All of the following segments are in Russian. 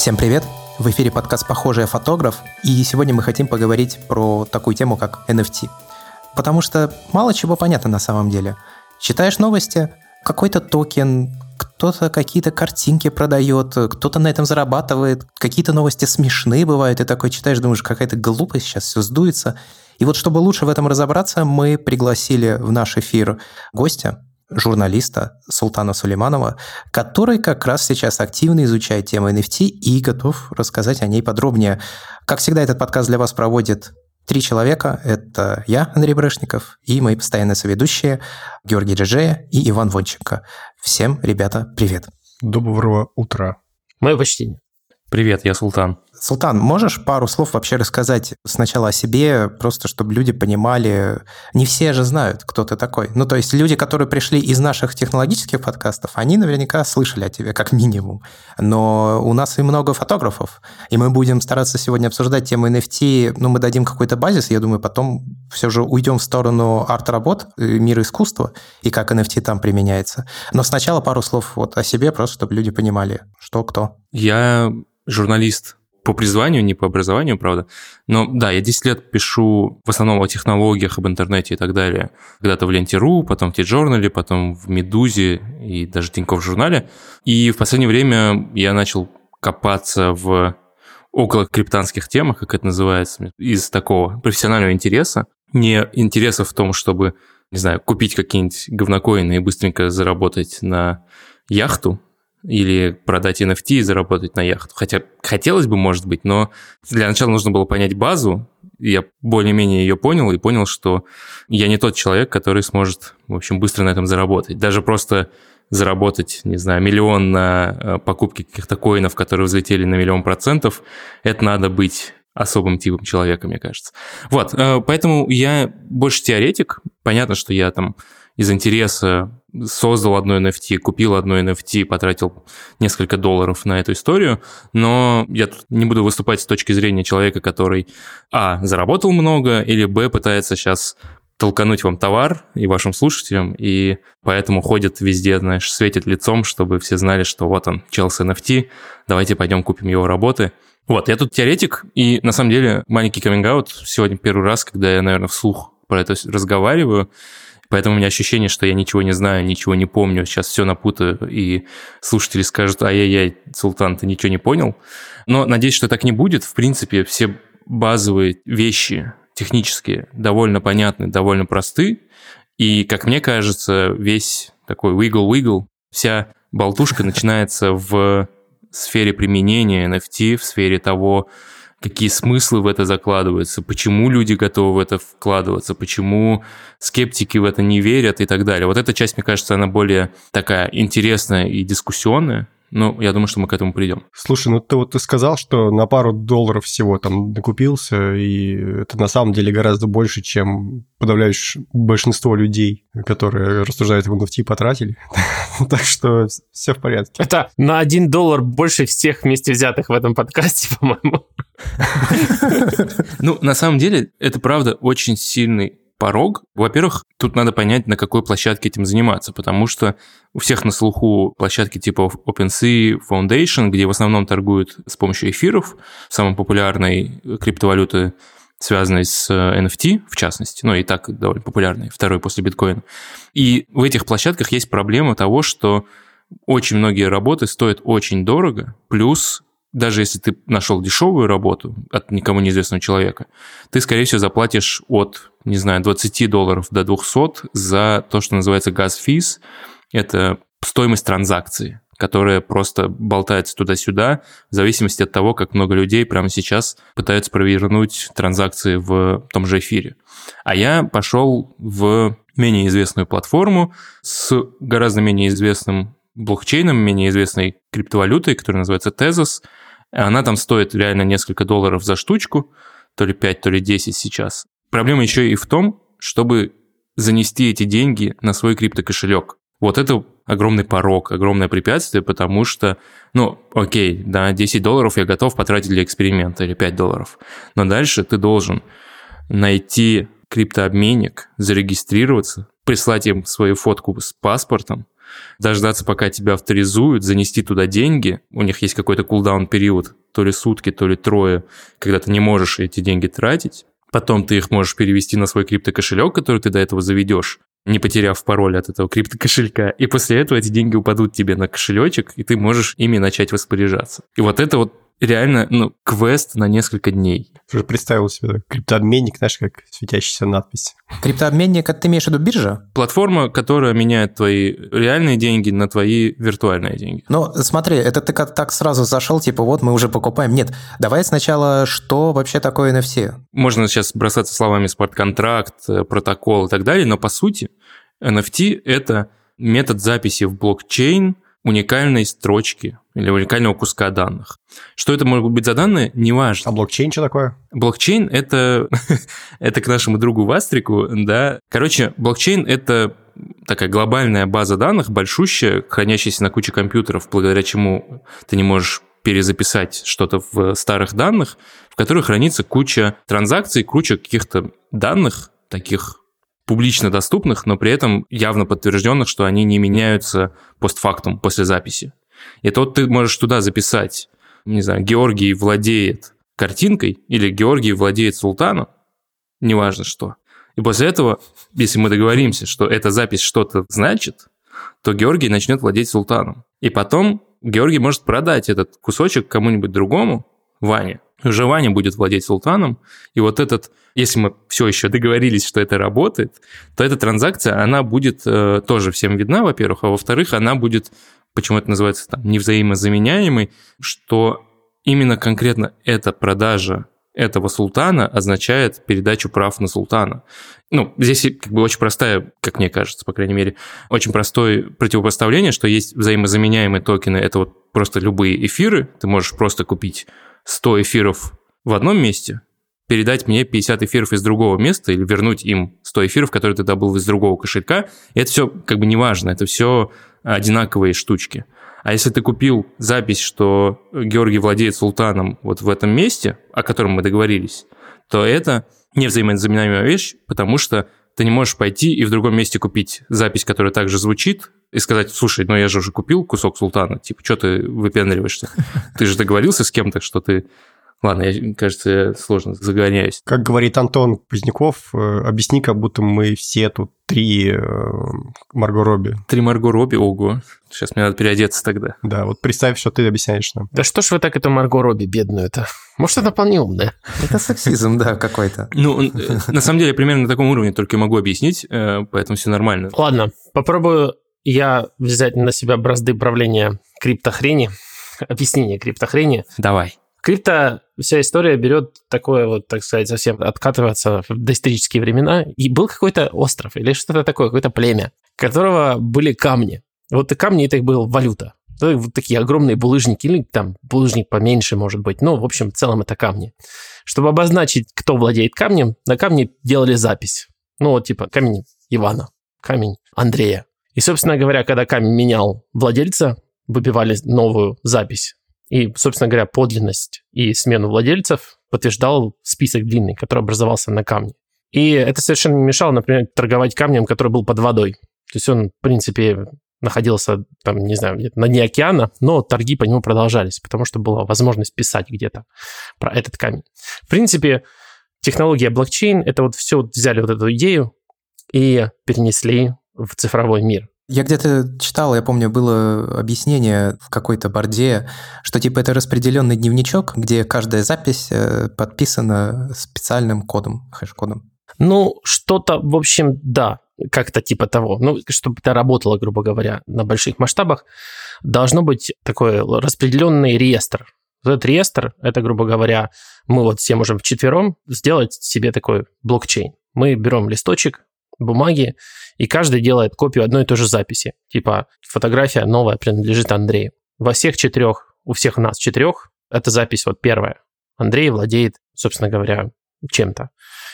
Всем привет! В эфире подкаст «Похожий фотограф», и сегодня мы хотим поговорить про такую тему, как NFT. Потому что мало чего понятно на самом деле. Читаешь новости, какой-то токен, кто-то какие-то картинки продает, кто-то на этом зарабатывает, какие-то новости смешные бывают, и такой читаешь, думаешь, какая-то глупость, сейчас все сдуется. И вот чтобы лучше в этом разобраться, мы пригласили в наш эфир гостя, журналиста Султана Сулейманова, который как раз сейчас активно изучает тему NFT и готов рассказать о ней подробнее. Как всегда, этот подкаст для вас проводит три человека. Это я, Андрей Брешников, и мои постоянные соведущие Георгий Джеджея и Иван Вонченко. Всем, ребята, привет. Доброго утра. Мое почтение. Привет, я Султан. Султан, можешь пару слов вообще рассказать сначала о себе, просто чтобы люди понимали, не все же знают, кто ты такой. Ну, то есть люди, которые пришли из наших технологических подкастов, они наверняка слышали о тебе, как минимум. Но у нас и много фотографов, и мы будем стараться сегодня обсуждать тему NFT, ну, мы дадим какой-то базис, я думаю, потом все же уйдем в сторону арт-работ, э, мира искусства, и как NFT там применяется. Но сначала пару слов вот о себе, просто чтобы люди понимали, что кто. Я журналист по призванию, не по образованию, правда. Но да, я 10 лет пишу в основном о технологиях, об интернете и так далее. Когда-то в Ленте.ру, потом в T-журнале, потом в Медузе и даже Тинькофф журнале. И в последнее время я начал копаться в около криптанских темах, как это называется, из такого профессионального интереса. Не интереса в том, чтобы, не знаю, купить какие-нибудь говнокоины и быстренько заработать на яхту, или продать NFT и заработать на яхту. Хотя хотелось бы, может быть, но для начала нужно было понять базу. Я более-менее ее понял и понял, что я не тот человек, который сможет, в общем, быстро на этом заработать. Даже просто заработать, не знаю, миллион на э, покупке каких-то коинов, которые взлетели на миллион процентов, это надо быть особым типом человека, мне кажется. Вот, э, поэтому я больше теоретик. Понятно, что я там из интереса создал одно NFT, купил одно NFT, потратил несколько долларов на эту историю, но я тут не буду выступать с точки зрения человека, который, а, заработал много, или, б, пытается сейчас толкануть вам товар и вашим слушателям, и поэтому ходит везде, знаешь, светит лицом, чтобы все знали, что вот он, Челси NFT, давайте пойдем купим его работы. Вот, я тут теоретик, и на самом деле маленький каминг сегодня первый раз, когда я, наверное, вслух про это разговариваю, Поэтому у меня ощущение, что я ничего не знаю, ничего не помню, сейчас все напутаю, и слушатели скажут, ай-яй-яй, Султан, ты ничего не понял. Но надеюсь, что так не будет. В принципе, все базовые вещи технические довольно понятны, довольно просты. И, как мне кажется, весь такой wiggle-wiggle, вся болтушка начинается в сфере применения NFT, в сфере того, какие смыслы в это закладываются, почему люди готовы в это вкладываться, почему скептики в это не верят и так далее. Вот эта часть, мне кажется, она более такая интересная и дискуссионная, ну, я думаю, что мы к этому придем. Слушай, ну ты вот ты сказал, что на пару долларов всего там накупился, и это на самом деле гораздо больше, чем подавляющее большинство людей, которые рассуждают в NFT, потратили. так что все в порядке. Это на один доллар больше всех вместе взятых в этом подкасте, по-моему. ну, на самом деле, это правда очень сильный порог. Во-первых, тут надо понять, на какой площадке этим заниматься, потому что у всех на слуху площадки типа OpenSea Foundation, где в основном торгуют с помощью эфиров, самой популярной криптовалюты, связанной с NFT, в частности, ну и так довольно популярной, второй после биткоина. И в этих площадках есть проблема того, что очень многие работы стоят очень дорого, плюс даже если ты нашел дешевую работу от никому неизвестного человека, ты, скорее всего, заплатишь от, не знаю, 20 долларов до 200 за то, что называется газ-физ. Это стоимость транзакции, которая просто болтается туда-сюда в зависимости от того, как много людей прямо сейчас пытаются провернуть транзакции в том же эфире. А я пошел в менее известную платформу с гораздо менее известным блокчейном, менее известной криптовалютой, которая называется Tezos. Она там стоит реально несколько долларов за штучку, то ли 5, то ли 10 сейчас. Проблема еще и в том, чтобы занести эти деньги на свой криптокошелек. Вот это огромный порог, огромное препятствие, потому что, ну, окей, да, 10 долларов я готов потратить для эксперимента или 5 долларов. Но дальше ты должен найти криптообменник, зарегистрироваться, прислать им свою фотку с паспортом, дождаться, пока тебя авторизуют, занести туда деньги. У них есть какой-то кулдаун период, то ли сутки, то ли трое, когда ты не можешь эти деньги тратить. Потом ты их можешь перевести на свой криптокошелек, который ты до этого заведешь, не потеряв пароль от этого криптокошелька. И после этого эти деньги упадут тебе на кошелечек, и ты можешь ими начать распоряжаться. И вот это вот реально, ну, квест на несколько дней. Уже представил себе криптообменник, знаешь, как светящаяся надпись. Криптообменник, это ты имеешь в виду биржа? Платформа, которая меняет твои реальные деньги на твои виртуальные деньги. Ну, смотри, это ты как так сразу зашел, типа, вот мы уже покупаем. Нет, давай сначала, что вообще такое NFT? Можно сейчас бросаться словами смарт-контракт, э, протокол и так далее, но по сути NFT – это метод записи в блокчейн уникальной строчки или уникального куска данных. Что это могут быть за данные, неважно. А блокчейн что такое? Блокчейн – это, это к нашему другу Вастрику, да. Короче, блокчейн – это такая глобальная база данных, большущая, хранящаяся на куче компьютеров, благодаря чему ты не можешь перезаписать что-то в старых данных, в которых хранится куча транзакций, куча каких-то данных, таких публично доступных, но при этом явно подтвержденных, что они не меняются постфактум, после записи. И то ты можешь туда записать, не знаю, Георгий владеет картинкой или Георгий владеет султаном, неважно что. И после этого, если мы договоримся, что эта запись что-то значит, то Георгий начнет владеть султаном. И потом Георгий может продать этот кусочек кому-нибудь другому, Ване. Уже Ваня будет владеть султаном, и вот этот, если мы все еще договорились, что это работает, то эта транзакция, она будет э, тоже всем видна, во-первых, а во-вторых, она будет почему это называется там невзаимозаменяемый, что именно конкретно эта продажа этого султана означает передачу прав на султана. Ну, здесь как бы очень простая, как мне кажется, по крайней мере, очень простое противопоставление, что есть взаимозаменяемые токены, это вот просто любые эфиры, ты можешь просто купить 100 эфиров в одном месте, передать мне 50 эфиров из другого места или вернуть им 100 эфиров, которые ты добыл из другого кошелька. И это все как бы не важно, это все одинаковые штучки. А если ты купил запись, что Георгий владеет султаном вот в этом месте, о котором мы договорились, то это не взаимозаменяемая вещь, потому что ты не можешь пойти и в другом месте купить запись, которая также звучит, и сказать, слушай, ну я же уже купил кусок султана, типа, что ты выпендриваешься? Ты же договорился с кем-то, что ты Ладно, я, кажется, сложно загоняюсь. Как говорит Антон Поздняков, э, объясни, как будто мы все тут три э, Марго Робби. Три Марго Робби? Ого. Сейчас мне надо переодеться тогда. Да, вот представь, что ты объясняешь нам. Да что ж вы так эту Марго Робби бедную-то? Может, она вполне умная? Это сексизм, да, какой-то. Ну, э, на самом деле, примерно на таком уровне только могу объяснить, поэтому все нормально. Ладно, попробую я взять на себя бразды правления криптохрени, объяснение криптохрени. Давай. Крипто, вся история берет такое вот, так сказать, совсем откатываться в доисторические времена. И был какой-то остров или что-то такое, какое-то племя, которого были камни. Вот и камни это их была валюта. Вот такие огромные булыжники, или там булыжник поменьше, может быть. Ну, в общем, в целом это камни. Чтобы обозначить, кто владеет камнем, на камне делали запись. Ну, вот типа камень Ивана, камень Андрея. И, собственно говоря, когда камень менял владельца, выбивали новую запись и, собственно говоря, подлинность и смену владельцев подтверждал список длинный, который образовался на камне. И это совершенно не мешало, например, торговать камнем, который был под водой. То есть он, в принципе, находился там, не знаю, где-то на дне океана, но торги по нему продолжались, потому что была возможность писать где-то про этот камень. В принципе, технология блокчейн, это вот все взяли вот эту идею и перенесли в цифровой мир. Я где-то читал, я помню, было объяснение в какой-то борде, что типа это распределенный дневничок, где каждая запись э, подписана специальным кодом, хэш-кодом. Ну, что-то, в общем, да, как-то типа того. Ну, чтобы это работало, грубо говоря, на больших масштабах, должно быть такой распределенный реестр. Этот реестр, это, грубо говоря, мы вот все можем вчетвером сделать себе такой блокчейн. Мы берем листочек, бумаги, и каждый делает копию одной и той же записи. Типа фотография новая принадлежит Андрею. Во всех четырех, у всех нас четырех, эта запись вот первая. Андрей владеет, собственно говоря, чем-то.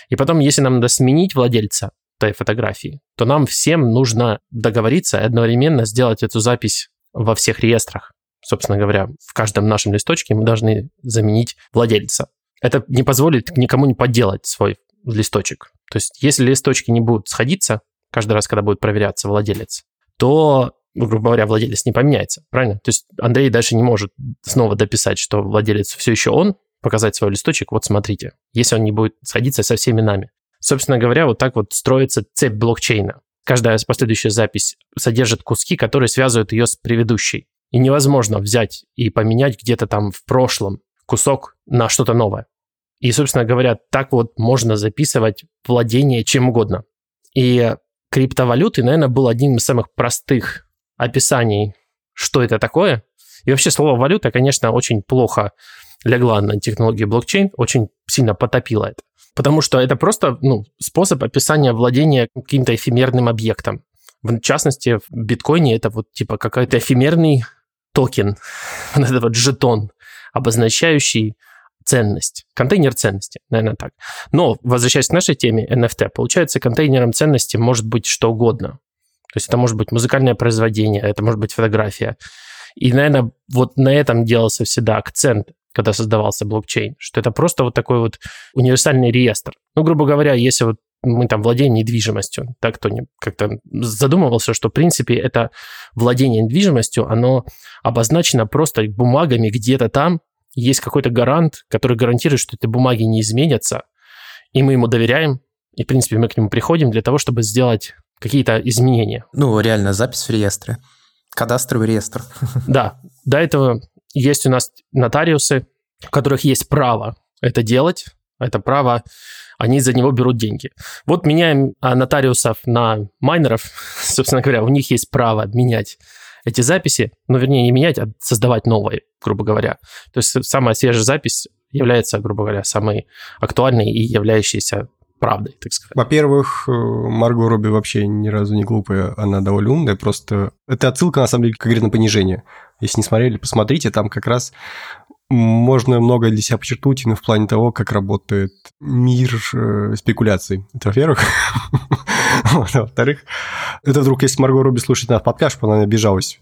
И потом, если нам надо сменить владельца этой фотографии, то нам всем нужно договориться и одновременно сделать эту запись во всех реестрах. Собственно говоря, в каждом нашем листочке мы должны заменить владельца. Это не позволит никому не подделать свой листочек. То есть, если листочки не будут сходиться каждый раз, когда будет проверяться владелец, то грубо говоря, владелец не поменяется, правильно? То есть Андрей дальше не может снова дописать, что владелец все еще он, показать свой листочек, вот смотрите, если он не будет сходиться со всеми нами. Собственно говоря, вот так вот строится цепь блокчейна. Каждая последующая запись содержит куски, которые связывают ее с предыдущей. И невозможно взять и поменять где-то там в прошлом кусок на что-то новое. И, собственно говоря, так вот можно записывать владение чем угодно. И криптовалюты, наверное, был одним из самых простых описаний, что это такое. И вообще слово валюта, конечно, очень плохо легла на технологию блокчейн, очень сильно потопила это. Потому что это просто ну, способ описания владения каким-то эфемерным объектом. В частности, в биткоине это вот типа какой-то эфемерный токен, вот этот вот жетон, обозначающий ценность, контейнер ценности, наверное, так. Но, возвращаясь к нашей теме NFT, получается, контейнером ценности может быть что угодно. То есть это может быть музыкальное произведение, это может быть фотография. И, наверное, вот на этом делался всегда акцент, когда создавался блокчейн, что это просто вот такой вот универсальный реестр. Ну, грубо говоря, если вот мы там владеем недвижимостью, так кто не как-то задумывался, что в принципе это владение недвижимостью, оно обозначено просто бумагами где-то там, есть какой-то гарант, который гарантирует, что эти бумаги не изменятся, и мы ему доверяем, и, в принципе, мы к нему приходим для того, чтобы сделать какие-то изменения. Ну, реально, запись в реестре. Кадастровый реестр. Да, до этого есть у нас нотариусы, у которых есть право это делать, это право, они за него берут деньги. Вот меняем а, нотариусов на майнеров, собственно говоря, у них есть право менять эти записи, ну, вернее, не менять, а создавать новые, грубо говоря. То есть самая свежая запись является, грубо говоря, самой актуальной и являющейся правдой, так сказать. Во-первых, э, Марго Робби вообще ни разу не глупая, она довольно умная, просто это отсылка, на самом деле, как говорит, на понижение. Если не смотрели, посмотрите, там как раз можно много для себя подчеркнуть именно в плане того, как работает мир э, спекуляций. Это во-первых. Во-вторых, это вдруг, если Марго Робби слушает наш подкаст, она обижалась.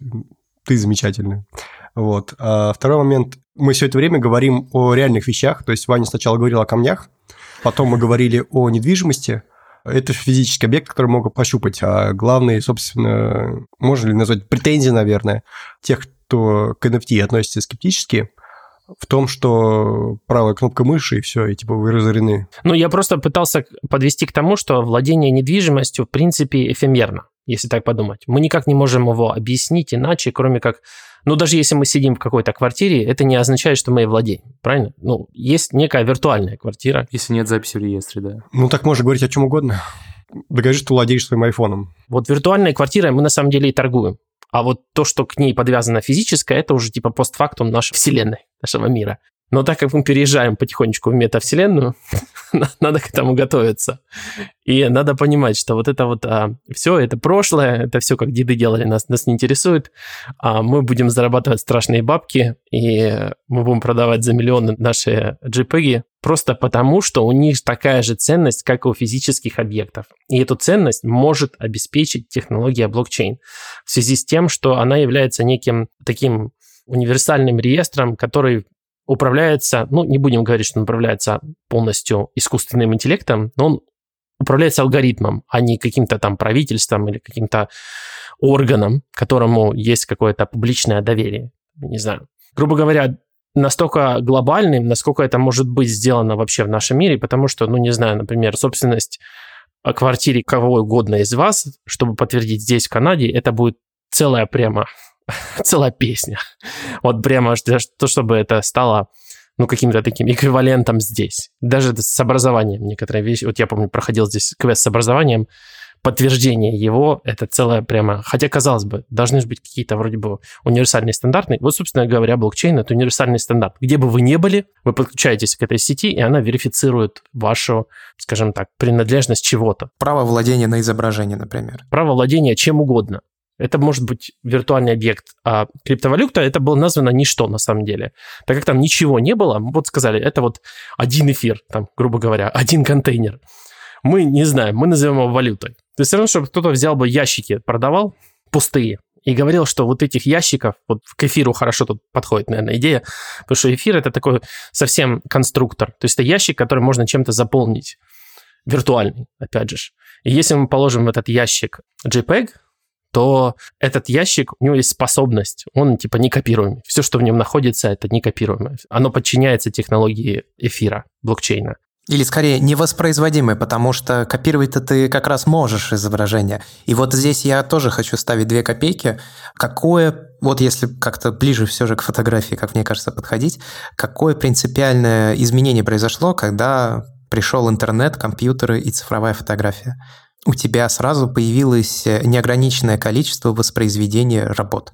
Ты замечательная. Вот. А второй момент. Мы все это время говорим о реальных вещах. То есть Ваня сначала говорил о камнях, потом мы говорили о недвижимости. Это физический объект, который могут пощупать. А главное, собственно, можно ли назвать претензии, наверное, тех, кто к NFT относится скептически – в том, что правая кнопка мыши, и все, и типа вы разорены. Ну, я просто пытался подвести к тому, что владение недвижимостью, в принципе, эфемерно, если так подумать. Мы никак не можем его объяснить иначе, кроме как... Ну, даже если мы сидим в какой-то квартире, это не означает, что мы и владеем, правильно? Ну, есть некая виртуальная квартира. Если нет записи в реестре, да. Ну, так можно говорить о чем угодно. Докажи, что владеешь своим айфоном. Вот виртуальной квартирой мы на самом деле и торгуем. А вот то, что к ней подвязано физическое, это уже типа постфактум нашей вселенной, нашего мира. Но так как мы переезжаем потихонечку в метавселенную, надо к этому готовиться. И надо понимать, что вот это вот а, все, это прошлое, это все, как деды делали, нас, нас не интересует. А мы будем зарабатывать страшные бабки, и мы будем продавать за миллионы наши JPEG, просто потому, что у них такая же ценность, как и у физических объектов. И эту ценность может обеспечить технология блокчейн в связи с тем, что она является неким таким универсальным реестром, который управляется, ну, не будем говорить, что он управляется полностью искусственным интеллектом, но он управляется алгоритмом, а не каким-то там правительством или каким-то органом, которому есть какое-то публичное доверие. Не знаю. Грубо говоря, настолько глобальным, насколько это может быть сделано вообще в нашем мире, потому что, ну, не знаю, например, собственность о квартире кого угодно из вас, чтобы подтвердить здесь, в Канаде, это будет целая прямо целая песня. Вот прямо то, чтобы это стало ну, каким-то таким эквивалентом здесь. Даже с образованием некоторые вещи. Вот я помню, проходил здесь квест с образованием, подтверждение его, это целое прямо... Хотя, казалось бы, должны же быть какие-то вроде бы универсальные стандарты. Вот, собственно говоря, блокчейн — это универсальный стандарт. Где бы вы ни были, вы подключаетесь к этой сети, и она верифицирует вашу, скажем так, принадлежность чего-то. Право владения на изображение, например. Право владения чем угодно. Это может быть виртуальный объект, а криптовалюта это было названо ничто на самом деле. Так как там ничего не было, вот сказали, это вот один эфир, там, грубо говоря, один контейнер. Мы не знаем, мы назовем его валютой. То есть все равно, чтобы кто-то взял бы ящики, продавал пустые, и говорил, что вот этих ящиков, вот к эфиру хорошо тут подходит, наверное, идея, потому что эфир это такой совсем конструктор. То есть это ящик, который можно чем-то заполнить, виртуальный, опять же. И если мы положим в этот ящик JPEG, то этот ящик, у него есть способность, он типа не копируемый. Все, что в нем находится, это не копируемое. Оно подчиняется технологии эфира, блокчейна. Или скорее невоспроизводимый, потому что копировать-то ты как раз можешь изображение. И вот здесь я тоже хочу ставить две копейки. Какое, вот если как-то ближе все же к фотографии, как мне кажется, подходить, какое принципиальное изменение произошло, когда пришел интернет, компьютеры и цифровая фотография? У тебя сразу появилось неограниченное количество воспроизведения работ,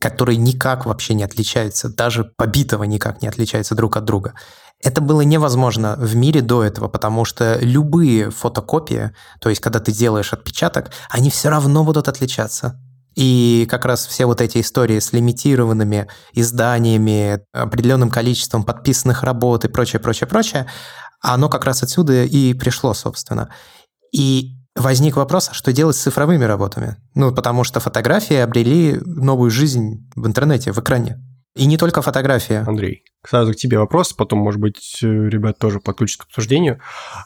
которые никак вообще не отличаются, даже побитого никак не отличаются друг от друга. Это было невозможно в мире до этого, потому что любые фотокопии, то есть когда ты делаешь отпечаток, они все равно будут отличаться. И как раз все вот эти истории с лимитированными изданиями, определенным количеством подписанных работ и прочее, прочее, прочее, оно как раз отсюда и пришло, собственно. И возник вопрос, а что делать с цифровыми работами? Ну, потому что фотографии обрели новую жизнь в интернете, в экране. И не только фотография. Андрей, сразу к тебе вопрос, потом, может быть, ребят тоже подключат к обсуждению.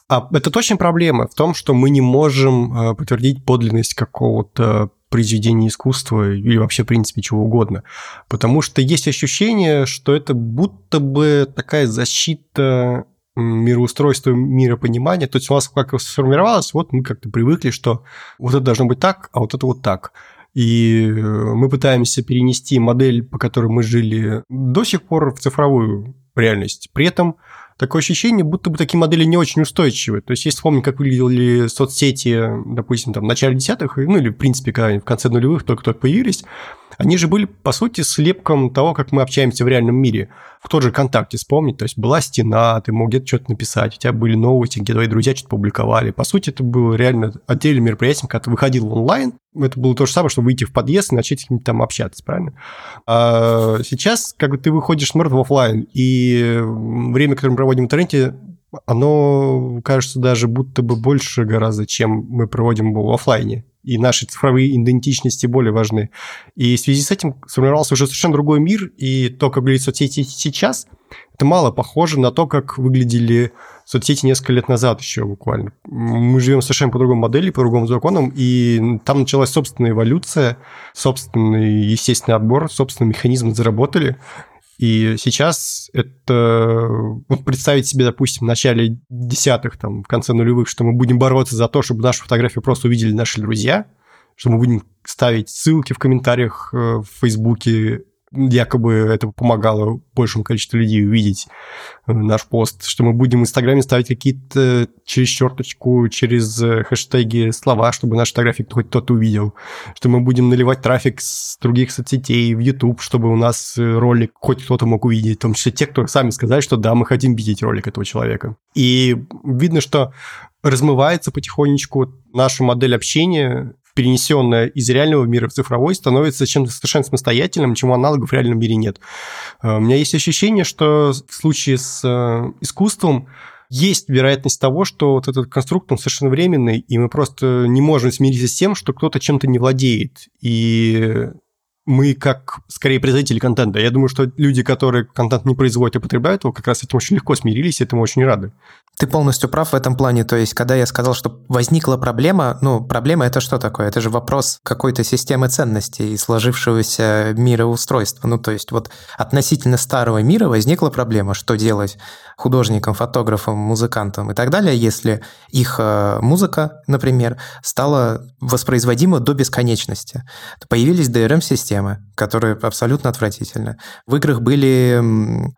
А это точно проблема в том, что мы не можем э, подтвердить подлинность какого-то произведения искусства или вообще, в принципе, чего угодно. Потому что есть ощущение, что это будто бы такая защита мироустройства, миропонимания. То есть у нас как сформировалось, вот мы как-то привыкли, что вот это должно быть так, а вот это вот так. И э, мы пытаемся перенести модель, по которой мы жили до сих пор, в цифровую реальность. При этом такое ощущение, будто бы такие модели не очень устойчивы. То есть, если вспомнить, как выглядели соцсети, допустим, там, в начале десятых, ну или, в принципе, когда в конце нулевых только-только появились, они же были, по сути, слепком того, как мы общаемся в реальном мире. В тот же ВКонтакте вспомнить, то есть была стена, ты мог где-то что-то написать, у тебя были новости, где твои друзья что-то публиковали. По сути, это было реально отдельное мероприятие, когда ты выходил онлайн, это было то же самое, чтобы выйти в подъезд и начать с кем-то там общаться, правильно? А сейчас, как бы ты выходишь, например, в офлайн, и время, которое мы проводим в интернете, оно кажется даже будто бы больше гораздо, чем мы проводим в офлайне и наши цифровые идентичности более важны. И в связи с этим сформировался уже совершенно другой мир, и то, как выглядят соцсети сейчас, это мало похоже на то, как выглядели соцсети несколько лет назад еще буквально. Мы живем совершенно по другой модели, по другому законам, и там началась собственная эволюция, собственный естественный отбор, собственный механизм заработали, и сейчас это... Вот представить себе, допустим, в начале десятых, там, в конце нулевых, что мы будем бороться за то, чтобы нашу фотографию просто увидели наши друзья, что мы будем ставить ссылки в комментариях э, в Фейсбуке якобы это помогало большему количеству людей увидеть э, наш пост, что мы будем в Инстаграме ставить какие-то через черточку, через э, хэштеги слова, чтобы наши фотографии хоть кто-то увидел, что мы будем наливать трафик с других соцсетей в YouTube, чтобы у нас э, ролик хоть кто-то мог увидеть, в том числе те, кто сами сказали, что да, мы хотим видеть ролик этого человека. И видно, что размывается потихонечку наша модель общения, перенесенное из реального мира в цифровой, становится чем-то совершенно самостоятельным, чему аналогов в реальном мире нет. Э, у меня есть ощущение, что в случае с э, искусством есть вероятность того, что вот этот конструкт, он совершенно временный, и мы просто не можем смириться с тем, что кто-то чем-то не владеет. И мы как, скорее, производители контента. Я думаю, что люди, которые контент не производят, а потребляют его, как раз этим очень легко смирились, этому очень рады. Ты полностью прав в этом плане. То есть, когда я сказал, что возникла проблема, ну, проблема это что такое? Это же вопрос какой-то системы ценностей и сложившегося мироустройства. Ну, то есть, вот относительно старого мира возникла проблема, что делать художникам, фотографам, музыкантам и так далее, если их э, музыка, например, стала воспроизводима до бесконечности. Появились DRM-системы, которые абсолютно отвратительны. В играх были,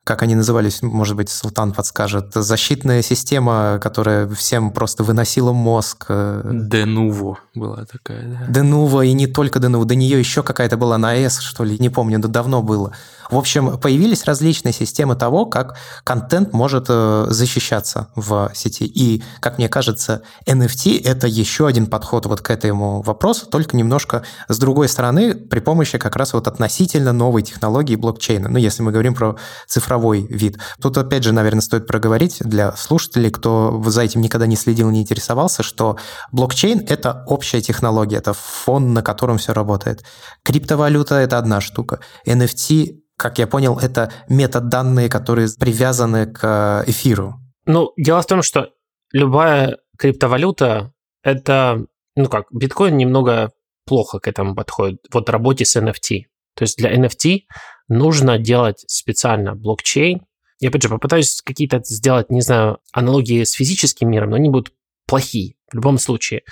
как они назывались, может быть, Султан подскажет, защитная система, которая всем просто выносила мозг. Денуво была такая, да. Денуво, и не только Денуво, до нее еще какая-то была на S, что ли, не помню, да давно было. В общем, появились различные системы того, как контент может э, защищаться в сети. И, как мне кажется, NFT — это еще один подход вот к этому вопросу, только немножко с другой стороны, при помощи как раз вот относительно новой технологии блокчейна. Ну, если мы говорим про цифровой вид. Тут, опять же, наверное, стоит проговорить для слушателей, кто за этим никогда не следил, не интересовался, что блокчейн — это общая технология, это фон, на котором все работает. Криптовалюта — это одна штука. NFT как я понял, это метаданные, которые привязаны к эфиру. Ну, дело в том, что любая криптовалюта – это, ну как, биткоин немного плохо к этому подходят, вот работе с NFT. То есть для NFT нужно делать специально блокчейн. Я, опять же, попытаюсь какие-то сделать, не знаю, аналогии с физическим миром, но они будут плохие в любом случае.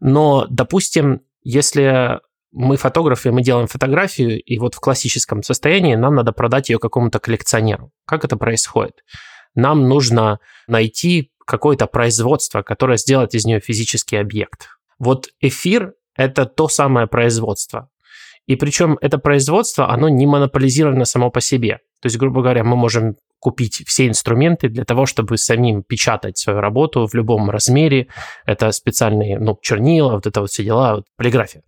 Но, допустим, если мы фотографы, мы делаем фотографию, и вот в классическом состоянии нам надо продать ее какому-то коллекционеру. Как это происходит? Нам нужно найти какое-то производство, которое сделает из нее физический объект. Вот эфир – это то самое производство. И причем это производство, оно не монополизировано само по себе. То есть, грубо говоря, мы можем купить все инструменты для того, чтобы самим печатать свою работу в любом размере. Это специальные ну, чернила, вот это вот все дела, вот, полиграфия.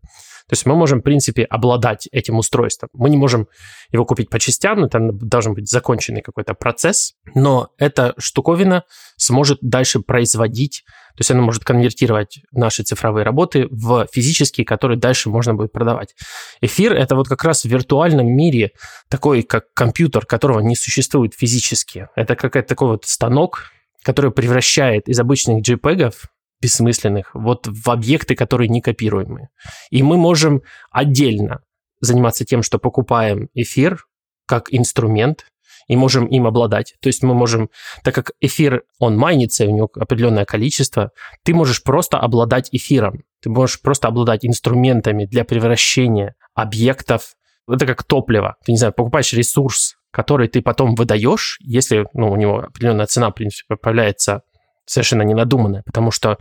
То есть мы можем, в принципе, обладать этим устройством. Мы не можем его купить по частям, это должен быть законченный какой-то процесс, но эта штуковина сможет дальше производить, то есть она может конвертировать наши цифровые работы в физические, которые дальше можно будет продавать. Эфир — это вот как раз в виртуальном мире такой, как компьютер, которого не существует физически. Это какой-то такой вот станок, который превращает из обычных JPEG бессмысленных, вот в объекты, которые не копируемые. И мы можем отдельно заниматься тем, что покупаем эфир как инструмент, и можем им обладать. То есть мы можем, так как эфир, он майнится, у него определенное количество, ты можешь просто обладать эфиром. Ты можешь просто обладать инструментами для превращения объектов. Это как топливо. Ты, не знаю, покупаешь ресурс, который ты потом выдаешь, если ну, у него определенная цена, в принципе, появляется совершенно ненадуманное, потому что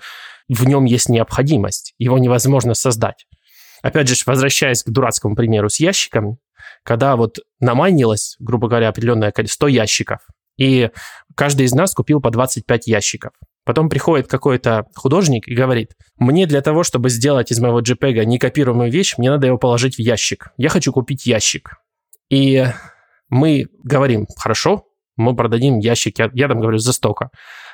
в нем есть необходимость, его невозможно создать. Опять же, возвращаясь к дурацкому примеру с ящиком, когда вот намайнилось, грубо говоря, определенное количество 100 ящиков, и каждый из нас купил по 25 ящиков. Потом приходит какой-то художник и говорит, мне для того, чтобы сделать из моего JPEG некопируемую вещь, мне надо его положить в ящик. Я хочу купить ящик. И мы говорим, хорошо, мы продадим ящик, я, я там говорю, за столько.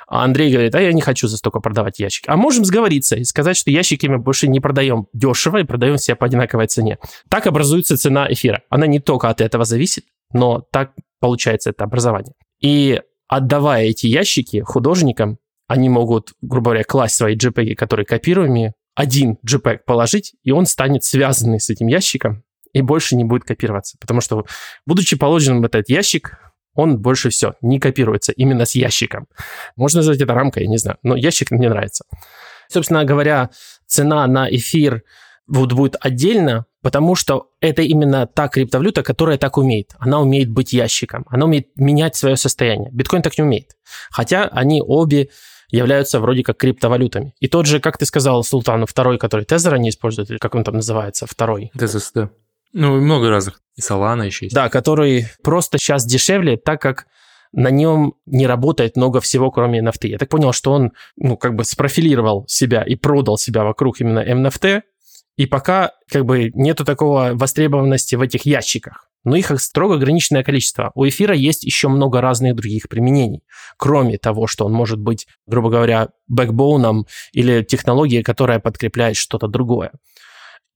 А Андрей говорит, а я не хочу за столько продавать ящики. А можем сговориться и сказать, что ящики мы больше не продаем дешево и продаем все по одинаковой цене. Так образуется цена эфира. Она не только от этого зависит, но так получается это образование. И отдавая эти ящики художникам, они могут, грубо говоря, класть свои JPEG, которые копируемые, один JPEG положить, и он станет связанный с этим ящиком и больше не будет копироваться. Потому что, будучи положенным в этот ящик, он больше все не копируется именно с ящиком. Можно назвать это рамкой, я не знаю, но ящик мне нравится. Собственно говоря, цена на эфир вот будет отдельно, потому что это именно та криптовалюта, которая так умеет. Она умеет быть ящиком, она умеет менять свое состояние. Биткоин так не умеет. Хотя они обе являются вроде как криптовалютами. И тот же, как ты сказал, Султану, второй, который Тезер они используют, или как он там называется, второй? Тезис, да. Ну, много разных. И Solana еще есть. Да, который просто сейчас дешевле, так как на нем не работает много всего, кроме NFT. Я так понял, что он, ну, как бы спрофилировал себя и продал себя вокруг именно NFT, и пока как бы нету такого востребованности в этих ящиках. Но их строго ограниченное количество. У эфира есть еще много разных других применений. Кроме того, что он может быть, грубо говоря, бэкбоуном или технологией, которая подкрепляет что-то другое.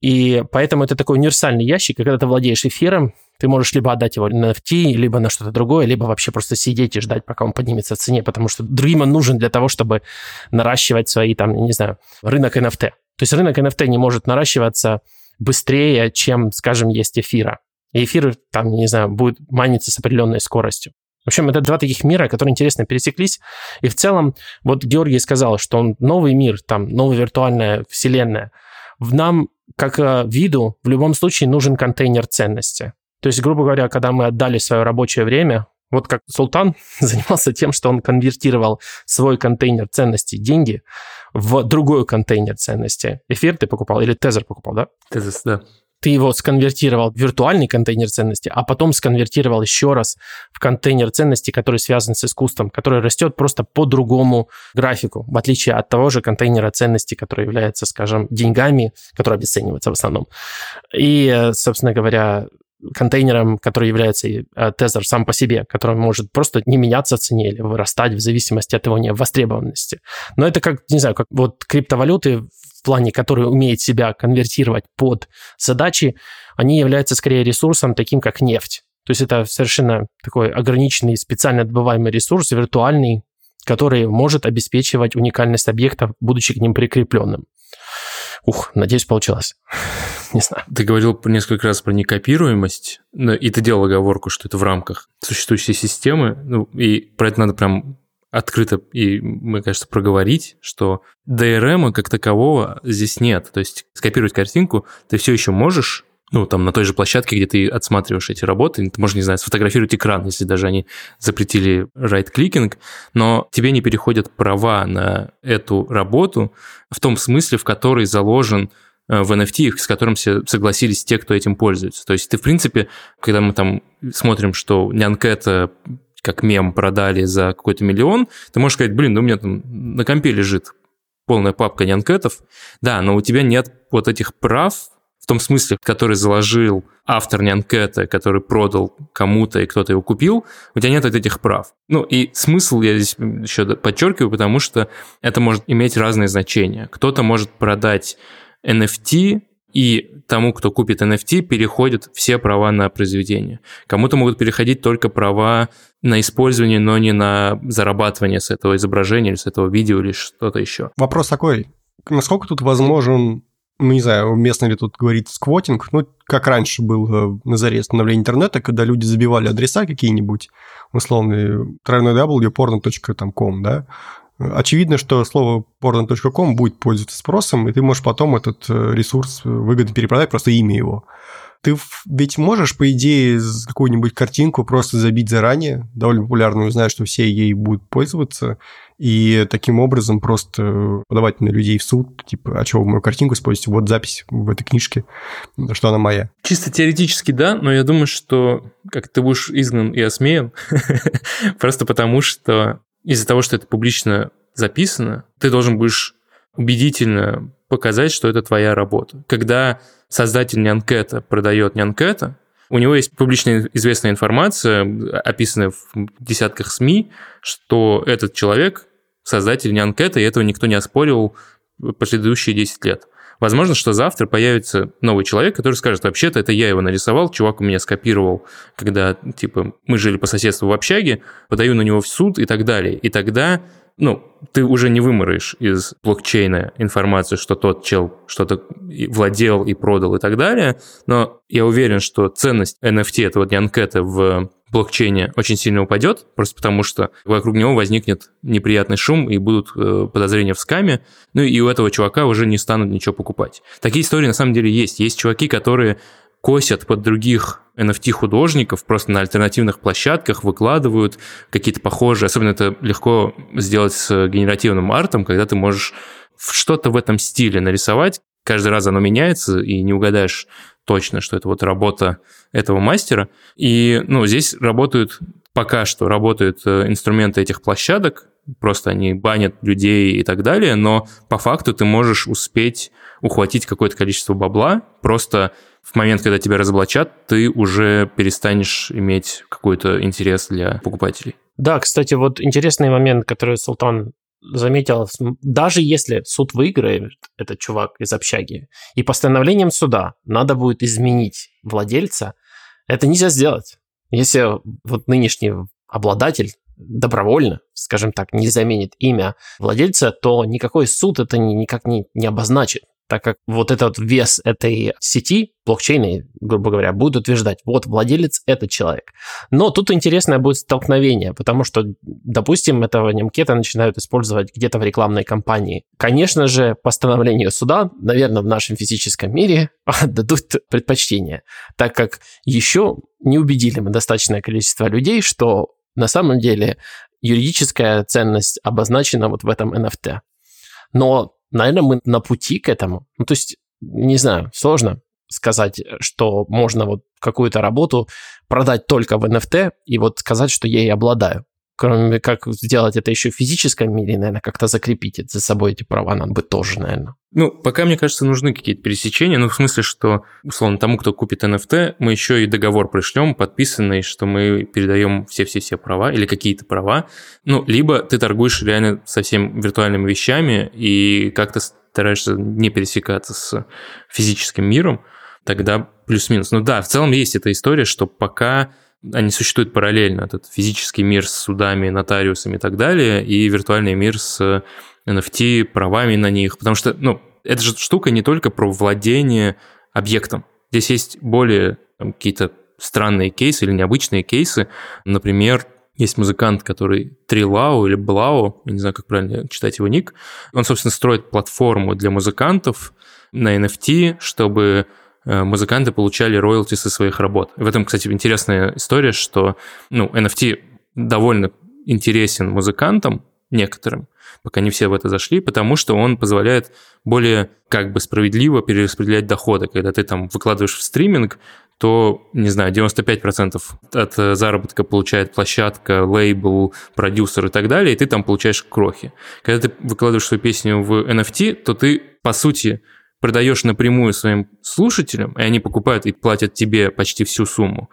И поэтому это такой универсальный ящик, и когда ты владеешь эфиром, ты можешь либо отдать его на NFT, либо на что-то другое, либо вообще просто сидеть и ждать, пока он поднимется в цене, потому что другим он нужен для того, чтобы наращивать свои, там, не знаю, рынок NFT. То есть рынок NFT не может наращиваться быстрее, чем, скажем, есть эфира. И эфир, там, не знаю, будет маниться с определенной скоростью. В общем, это два таких мира, которые интересно пересеклись. И в целом, вот Георгий сказал, что он новый мир, там, новая виртуальная вселенная. В нам как э, виду в любом случае нужен контейнер ценности. То есть, грубо говоря, когда мы отдали свое рабочее время, вот как Султан занимался тем, что он конвертировал свой контейнер ценностей, деньги, в другой контейнер ценности. Эфир ты покупал или Тезер покупал, да? Тезис, да ты его сконвертировал в виртуальный контейнер ценности, а потом сконвертировал еще раз в контейнер ценности, который связан с искусством, который растет просто по другому графику, в отличие от того же контейнера ценности, который является, скажем, деньгами, который обесценивается в основном. И, собственно говоря, контейнером, который является тезер сам по себе, который может просто не меняться в цене или вырастать в зависимости от его невостребованности. Но это как, не знаю, как вот криптовалюты плане, который умеет себя конвертировать под задачи, они являются скорее ресурсом таким, как нефть. То есть это совершенно такой ограниченный, специально добываемый ресурс, виртуальный, который может обеспечивать уникальность объектов, будучи к ним прикрепленным. Ух, надеюсь, получилось. Не знаю. Ты говорил несколько раз про некопируемость, и ты делал оговорку, что это в рамках существующей системы, ну, и про это надо прям открыто и, мне кажется, проговорить, что DRM как такового здесь нет. То есть скопировать картинку ты все еще можешь, ну, там, на той же площадке, где ты отсматриваешь эти работы, ты можешь, не знаю, сфотографировать экран, если даже они запретили right-кликинг, но тебе не переходят права на эту работу в том смысле, в который заложен э, в NFT, с которым все согласились те, кто этим пользуется. То есть ты, в принципе, когда мы там смотрим, что Нянкета как мем продали за какой-то миллион, ты можешь сказать, блин, ну у меня там на компе лежит полная папка нянкетов, да, но у тебя нет вот этих прав, в том смысле, который заложил автор нянкета, который продал кому-то, и кто-то его купил, у тебя нет этих прав. Ну, и смысл я здесь еще подчеркиваю, потому что это может иметь разные значения. Кто-то может продать NFT и тому, кто купит NFT, переходят все права на произведение. Кому-то могут переходить только права на использование, но не на зарабатывание с этого изображения или с этого видео или что-то еще. Вопрос такой, насколько тут возможен ну, не знаю, уместно ли тут говорить сквотинг, ну, как раньше был э, на заре становления интернета, когда люди забивали адреса какие-нибудь, условные, www.porno.com, да, Очевидно, что слово porno.com будет пользоваться спросом, и ты можешь потом этот э, ресурс выгодно перепродать, просто имя его. Ты ведь можешь, по идее, какую-нибудь картинку просто забить заранее, довольно популярную, зная, что все ей будут пользоваться, и таким образом просто подавать на людей в суд, типа, а что вы мою картинку используете? Вот запись в этой книжке, что она моя. Чисто теоретически да, но я думаю, что как ты будешь изгнан и осмеян, просто потому что из-за того, что это публично записано, ты должен будешь убедительно показать, что это твоя работа. Когда создатель Нянкета продает Нянкета, у него есть публично известная информация, описанная в десятках СМИ, что этот человек создатель Нянкета, и этого никто не оспорил предыдущие 10 лет. Возможно, что завтра появится новый человек, который скажет, вообще-то это я его нарисовал, чувак у меня скопировал, когда, типа, мы жили по соседству в общаге, подаю на него в суд и так далее. И тогда ну, ты уже не вымораешь из блокчейна информацию, что тот чел что-то владел и продал и так далее, но я уверен, что ценность NFT этого нянкета в блокчейне очень сильно упадет, просто потому что вокруг него возникнет неприятный шум и будут э, подозрения в скаме, ну и у этого чувака уже не станут ничего покупать. Такие истории на самом деле есть. Есть чуваки, которые косят под других NFT-художников, просто на альтернативных площадках выкладывают какие-то похожие, особенно это легко сделать с генеративным артом, когда ты можешь что-то в этом стиле нарисовать, каждый раз оно меняется, и не угадаешь точно, что это вот работа этого мастера. И, ну, здесь работают, пока что работают э, инструменты этих площадок, просто они банят людей и так далее, но по факту ты можешь успеть ухватить какое-то количество бабла, просто в момент, когда тебя разоблачат, ты уже перестанешь иметь какой-то интерес для покупателей. Да, кстати, вот интересный момент, который Султан заметил, даже если суд выиграет, этот чувак из общаги, и постановлением суда надо будет изменить владельца, это нельзя сделать. Если вот нынешний обладатель добровольно, скажем так, не заменит имя владельца, то никакой суд это никак не, не обозначит так как вот этот вес этой сети, блокчейна, грубо говоря, будет утверждать, вот владелец – это человек. Но тут интересное будет столкновение, потому что, допустим, этого немкета начинают использовать где-то в рекламной кампании. Конечно же, постановлению суда, наверное, в нашем физическом мире дадут предпочтение, так как еще не убедили мы достаточное количество людей, что на самом деле юридическая ценность обозначена вот в этом NFT. Но наверное, мы на пути к этому. Ну, то есть, не знаю, сложно сказать, что можно вот какую-то работу продать только в NFT и вот сказать, что я ей обладаю. Кроме как сделать это еще в физическом мире, наверное, как-то закрепить за собой эти права надо бы тоже, наверное. Ну, пока, мне кажется, нужны какие-то пересечения, ну, в смысле, что, условно, тому, кто купит NFT, мы еще и договор пришлем, подписанный, что мы передаем все-все-все права или какие-то права. Ну, либо ты торгуешь реально совсем виртуальными вещами и как-то стараешься не пересекаться с физическим миром, тогда плюс-минус. Ну да, в целом есть эта история, что пока они существуют параллельно, этот физический мир с судами, нотариусами и так далее, и виртуальный мир с NFT, правами на них, потому что, ну, Эта же штука не только про владение объектом. Здесь есть более какие-то странные кейсы или необычные кейсы. Например, есть музыкант, который Трилау или Блау, я не знаю, как правильно читать его ник. Он, собственно, строит платформу для музыкантов на NFT, чтобы э, музыканты получали роялти со своих работ. В этом, кстати, интересная история, что ну, NFT довольно интересен музыкантам некоторым, пока не все в это зашли, потому что он позволяет более как бы справедливо перераспределять доходы. Когда ты там выкладываешь в стриминг, то, не знаю, 95% от э, заработка получает площадка, лейбл, продюсер и так далее, и ты там получаешь крохи. Когда ты выкладываешь свою песню в NFT, то ты, по сути, продаешь напрямую своим слушателям, и они покупают и платят тебе почти всю сумму.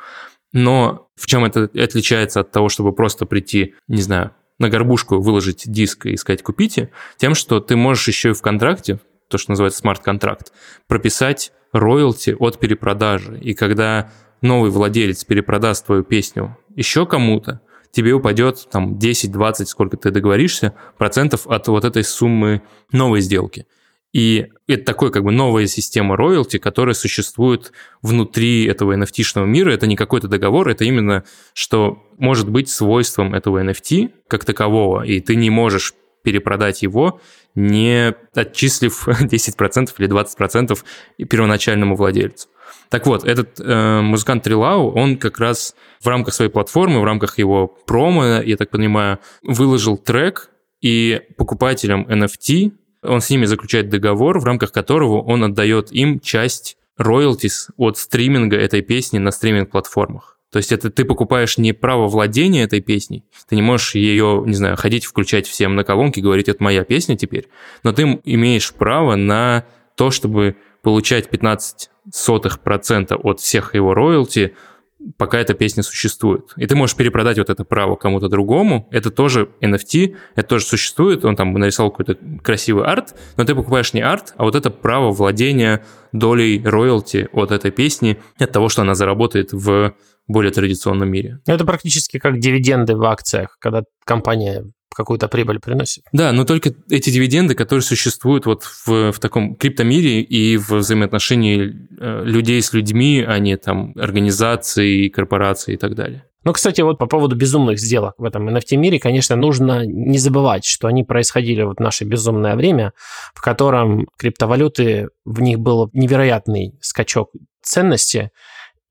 Но в чем это отличается от того, чтобы просто прийти, не знаю, на горбушку выложить диск и сказать «купите», тем, что ты можешь еще и в контракте, то, что называется смарт-контракт, прописать роялти от перепродажи. И когда новый владелец перепродаст твою песню еще кому-то, тебе упадет там 10-20, сколько ты договоришься, процентов от вот этой суммы новой сделки. И это такой как бы новая система роялти, которая существует внутри этого NFT-шного мира. Это не какой-то договор, это именно, что может быть свойством этого NFT как такового, и ты не можешь перепродать его, не отчислив 10% или 20% первоначальному владельцу. Так вот, этот э, музыкант Трилау, он как раз в рамках своей платформы, в рамках его промо, я так понимаю, выложил трек, и покупателям NFT он с ними заключает договор, в рамках которого он отдает им часть роялтис от стриминга этой песни на стриминг-платформах. То есть это ты покупаешь не право владения этой песней, ты не можешь ее, не знаю, ходить, включать всем на колонки, говорить, это моя песня теперь, но ты имеешь право на то, чтобы получать 15 сотых процента от всех его роялти пока эта песня существует. И ты можешь перепродать вот это право кому-то другому. Это тоже NFT, это тоже существует. Он там нарисовал какой-то красивый арт, но ты покупаешь не арт, а вот это право владения долей роялти от этой песни, от того, что она заработает в более традиционном мире. Это практически как дивиденды в акциях, когда компания какую-то прибыль приносит. Да, но только эти дивиденды, которые существуют вот в, в таком криптомире и в взаимоотношении э, людей с людьми, а не там организаций, корпораций и так далее. Ну, кстати, вот по поводу безумных сделок в этом NFT-мире, конечно, нужно не забывать, что они происходили вот в наше безумное время, в котором криптовалюты, в них был невероятный скачок ценности,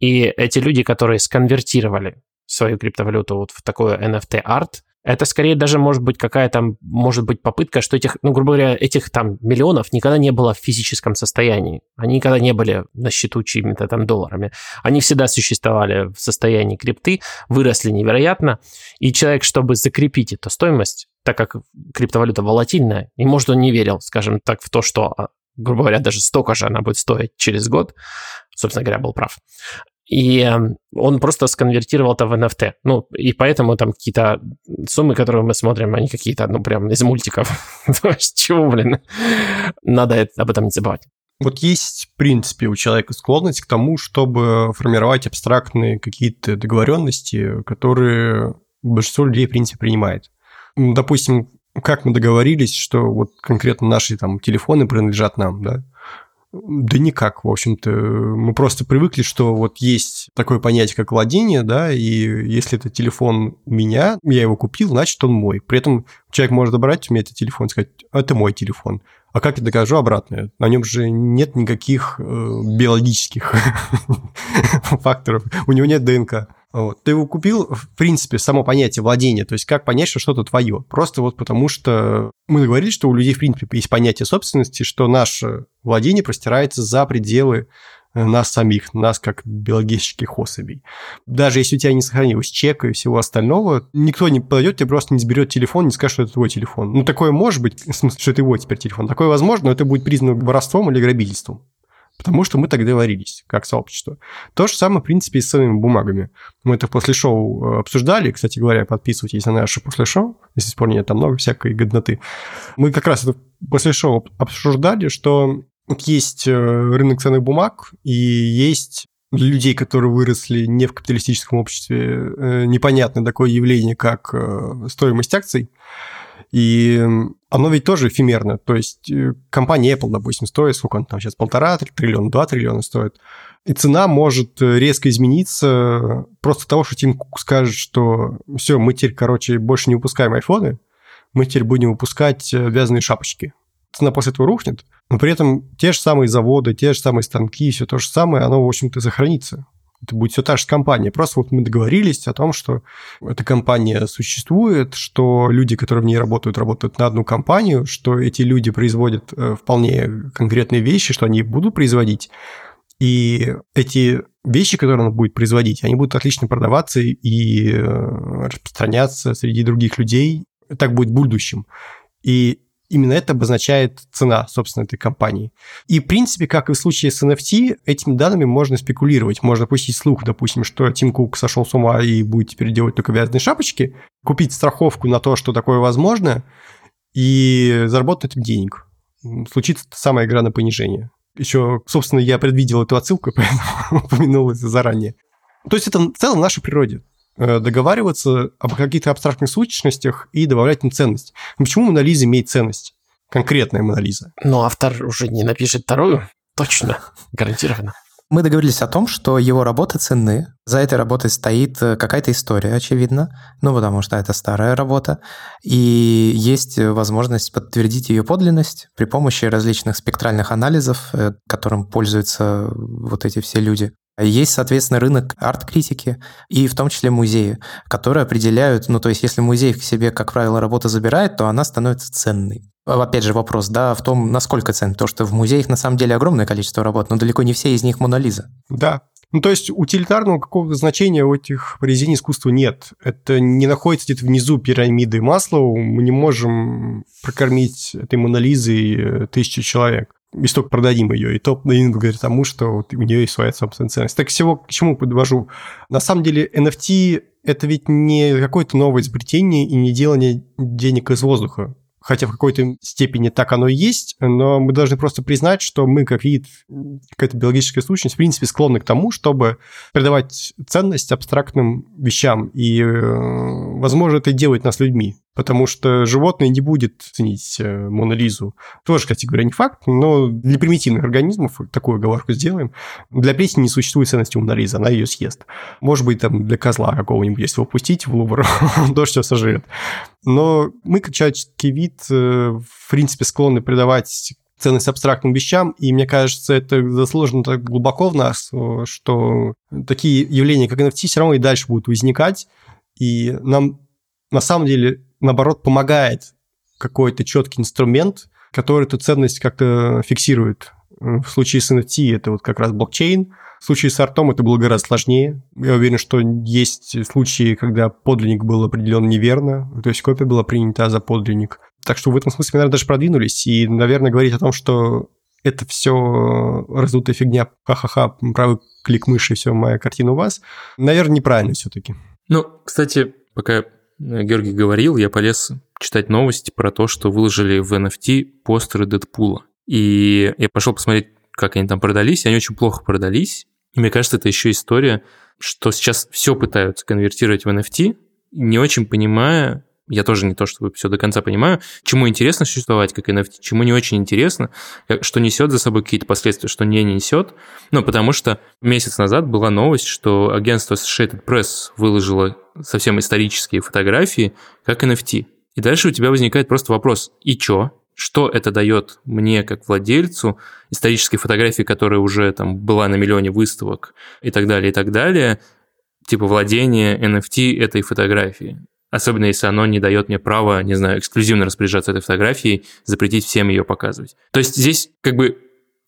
и эти люди, которые сконвертировали свою криптовалюту вот в такой NFT-арт, это скорее даже может быть какая-то, может быть попытка, что этих, ну, грубо говоря, этих там миллионов никогда не было в физическом состоянии. Они никогда не были на счету чьими-то там долларами. Они всегда существовали в состоянии крипты, выросли невероятно. И человек, чтобы закрепить эту стоимость, так как криптовалюта волатильная, и может он не верил, скажем так, в то, что а, грубо говоря, даже столько же она будет стоить через год, собственно говоря, был прав. И эм, он просто сконвертировал это в NFT. Ну, и поэтому там какие-то суммы, которые мы смотрим, они какие-то, ну, прям из мультиков. Чего, блин? Надо об этом не забывать. Вот есть, в принципе, у человека склонность к тому, чтобы формировать абстрактные какие-то договоренности, которые большинство людей, в принципе, принимает. Допустим, как мы договорились, что вот конкретно наши там телефоны принадлежат нам, да? Да никак, в общем-то. Мы просто привыкли, что вот есть такое понятие, как владение, да, и если это телефон меня, я его купил, значит, он мой. При этом человек может забрать у меня этот телефон и сказать, это мой телефон. А как я докажу обратное? На нем же нет никаких э, биологических факторов. У него нет ДНК. Вот. Ты его купил, в принципе, само понятие владения, то есть как понять, что что-то твое. Просто вот потому что мы договорились, что у людей, в принципе, есть понятие собственности, что наше владение простирается за пределы э, нас самих, нас как биологических особей. Даже если у тебя не сохранилось чека и всего остального, никто не подойдет, тебе просто не сберет телефон, не скажет, что это твой телефон. Ну, такое может быть, в смысле, что это его теперь телефон. Такое возможно, но это будет признано воровством или грабительством потому что мы так договорились, как сообщество. То же самое, в принципе, и с ценными бумагами. Мы это после шоу э, обсуждали, кстати говоря, подписывайтесь на наше после шоу, если нет, там много всякой годноты. Мы как раз это после шоу обсуждали, что есть э, рынок ценных бумаг и есть для людей, которые выросли не в капиталистическом обществе, э, непонятное такое явление, как стоимость акций. И оно ведь тоже эфемерно. То есть э, компания Apple, допустим, стоит, сколько он там сейчас, полтора триллиона, два триллиона стоит. И цена может э, резко измениться просто того, что Тим Кук скажет, что все, мы теперь, короче, больше не выпускаем айфоны, мы теперь будем выпускать э, вязаные шапочки. Цена после этого рухнет, но при этом те же самые заводы, те же самые станки, все то же самое, оно, в общем-то, сохранится. Это будет все та же компания. Просто вот мы договорились о том, что эта компания существует, что люди, которые в ней работают, работают на одну компанию, что эти люди производят э, вполне конкретные вещи, что они будут производить. И эти вещи, которые он будет производить, они будут отлично продаваться и э, распространяться среди других людей. Так будет в будущем. И именно это обозначает цена, собственно, этой компании. И, в принципе, как и в случае с NFT, этими данными можно спекулировать. Можно пустить слух, допустим, что Тим Кук сошел с ума и будет теперь делать только вязаные шапочки, купить страховку на то, что такое возможно, и заработать этим денег. Случится самая игра на понижение. Еще, собственно, я предвидел эту отсылку, поэтому упомянул это заранее. То есть это в целом в нашей природе. Э, договариваться об каких-то абстрактных сущностях и добавлять им ценность. Почему Монолиза имеет ценность? Конкретная Монолиза. Но автор уже не напишет вторую? Точно, гарантированно. Мы договорились о том, что его работы ценны. За этой работой стоит э, какая-то история, очевидно. Ну, потому что это старая работа. И есть возможность подтвердить ее подлинность при помощи различных спектральных анализов, э, которым пользуются вот эти все люди. Есть, соответственно, рынок арт-критики и в том числе музеи, которые определяют, ну то есть если музей к себе, как правило, работу забирает, то она становится ценной. Опять же вопрос, да, в том, насколько ценна, то что в музеях на самом деле огромное количество работ, но далеко не все из них Монолиза. Да, ну, то есть утилитарного какого-то значения у этих произведений искусства нет. Это не находится где-то внизу пирамиды Маслоу. Мы не можем прокормить этой Монолизой э, тысячу человек если только продадим ее. И то благодаря тому, что вот у нее есть своя собственная ценность. Так всего к чему подвожу? На самом деле NFT – это ведь не какое-то новое изобретение и не делание денег из воздуха хотя в какой-то степени так оно и есть, но мы должны просто признать, что мы, как вид, какая-то биологическая сущность, в принципе, склонны к тому, чтобы придавать ценность абстрактным вещам. И, э, возможно, это делает нас людьми. Потому что животное не будет ценить э, Монолизу. Тоже, кстати говоря, не факт, но для примитивных организмов такую оговорку сделаем. Для плесени не существует ценности у Монолизы, она ее съест. Может быть, там для козла какого-нибудь, если его пустить в Лувр, он тоже все сожрет. Но мы, как человеческий вид, э, в принципе, склонны придавать ценность абстрактным вещам, и мне кажется, это заложено так глубоко в нас, э, что такие явления, как NFT, все равно и дальше будут возникать, и нам на самом деле, наоборот, помогает какой-то четкий инструмент, который эту ценность как-то фиксирует. В случае с NFT это вот как раз блокчейн, в случае с артом это было гораздо сложнее. Я уверен, что есть случаи, когда подлинник был определен неверно, то есть копия была принята за подлинник. Так что в этом смысле, наверное, даже продвинулись. И, наверное, говорить о том, что это все раздутая фигня, ха-ха-ха, правый клик мыши, все, моя картина у вас, наверное, неправильно все-таки. Ну, кстати, пока Георгий говорил, я полез читать новости про то, что выложили в NFT постеры Дэдпула. И я пошел посмотреть, как они там продались, и они очень плохо продались. И мне кажется, это еще история, что сейчас все пытаются конвертировать в NFT, не очень понимая, я тоже не то, чтобы все до конца понимаю, чему интересно существовать как NFT, чему не очень интересно, что несет за собой какие-то последствия, что не несет. Ну, потому что месяц назад была новость, что агентство Associated Press выложило совсем исторические фотографии как NFT. И дальше у тебя возникает просто вопрос, и чё? что это дает мне как владельцу исторической фотографии, которая уже там была на миллионе выставок и так далее, и так далее, типа владение NFT этой фотографии. Особенно если оно не дает мне права, не знаю, эксклюзивно распоряжаться этой фотографией, запретить всем ее показывать. То есть здесь как бы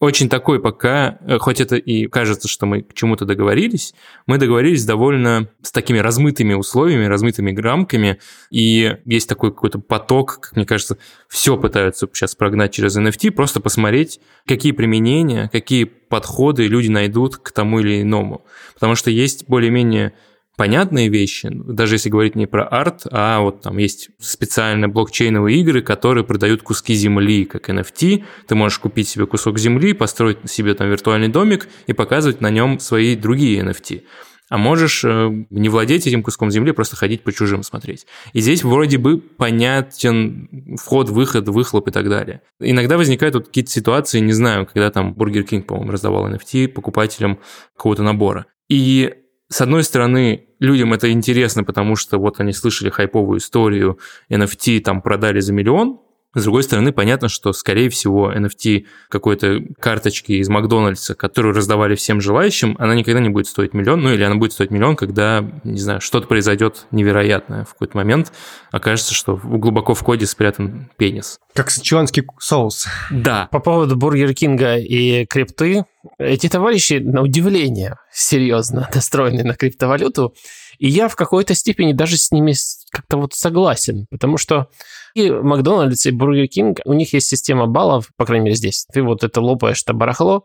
очень такой пока, э, хоть это и кажется, что мы к чему-то договорились, мы договорились довольно с такими размытыми условиями, размытыми рамками, и есть такой какой-то поток, как мне кажется, все пытаются сейчас прогнать через NFT, просто посмотреть, какие применения, какие подходы люди найдут к тому или иному. Потому что есть более-менее понятные вещи, даже если говорить не про арт, а вот там есть специально блокчейновые игры, которые продают куски земли, как NFT. Ты можешь купить себе кусок земли, построить себе там виртуальный домик и показывать на нем свои другие NFT. а можешь э, не владеть этим куском земли, просто ходить по чужим смотреть. И здесь вроде бы понятен вход, выход, выхлоп и так далее. Иногда возникают вот какие-то ситуации, не знаю, когда там Burger King, по-моему, раздавал NFT покупателям какого-то набора. И с одной стороны, людям это интересно, потому что вот они слышали хайповую историю, NFT там продали за миллион, с другой стороны, понятно, что, скорее всего, NFT какой-то карточки из Макдональдса, которую раздавали всем желающим, она никогда не будет стоить миллион, ну или она будет стоить миллион, когда, не знаю, что-то произойдет невероятное в какой-то момент, окажется, что глубоко в коде спрятан пенис. Как сычуанский соус. Да. По поводу Бургер Кинга и крипты, эти товарищи, на удивление, серьезно настроены на криптовалюту, и я в какой-то степени даже с ними как-то вот согласен, потому что и Макдональдс, и Бургер Кинг, у них есть система баллов, по крайней мере здесь. Ты вот это лопаешь, это барахло,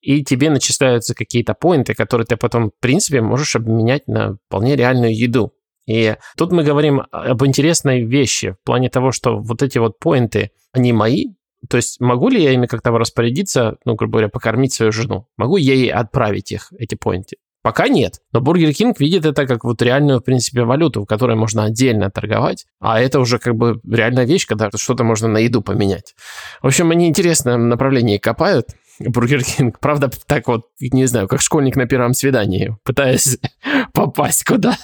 и тебе начисляются какие-то поинты, которые ты потом, в принципе, можешь обменять на вполне реальную еду. И тут мы говорим об интересной вещи в плане того, что вот эти вот поинты, они мои, то есть могу ли я ими как-то распорядиться, ну, грубо говоря, покормить свою жену? Могу я ей отправить их, эти поинты? Пока нет. Но Burger King видит это как вот реальную, в принципе, валюту, в которой можно отдельно торговать. А это уже как бы реальная вещь, когда что-то можно на еду поменять. В общем, они интересное направление копают. Бургер Кинг. Правда, так вот, не знаю, как школьник на первом свидании, пытаясь попасть куда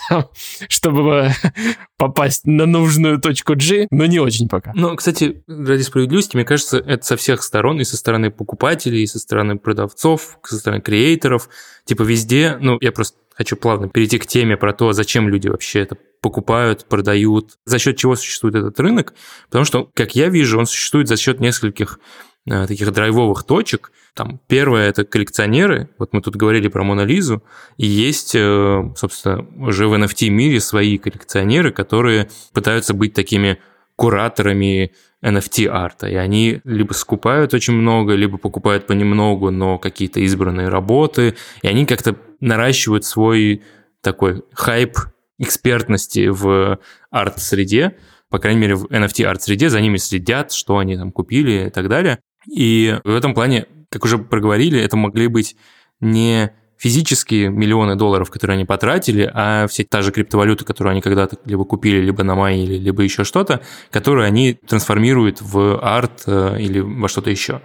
чтобы попасть на нужную точку G, но не очень пока. Ну, кстати, ради справедливости, мне кажется, это со всех сторон, и со стороны покупателей, и со стороны продавцов, со стороны креаторов. Типа везде, ну, я просто хочу плавно перейти к теме про то, зачем люди вообще это покупают, продают, за счет чего существует этот рынок. Потому что, как я вижу, он существует за счет нескольких таких драйвовых точек. Там первое – это коллекционеры. Вот мы тут говорили про Монолизу. И есть, э, собственно, уже в NFT-мире свои коллекционеры, которые пытаются быть такими кураторами NFT-арта. И они либо скупают очень много, либо покупают понемногу, но какие-то избранные работы. И они как-то наращивают свой такой хайп экспертности в арт-среде, по крайней мере, в NFT-арт-среде, за ними следят, что они там купили и так далее. И в этом плане, как уже проговорили, это могли быть не физические миллионы долларов, которые они потратили, а все та же криптовалюта, которую они когда-то либо купили, либо намайнили, либо еще что-то, которую они трансформируют в арт э, или во что-то еще.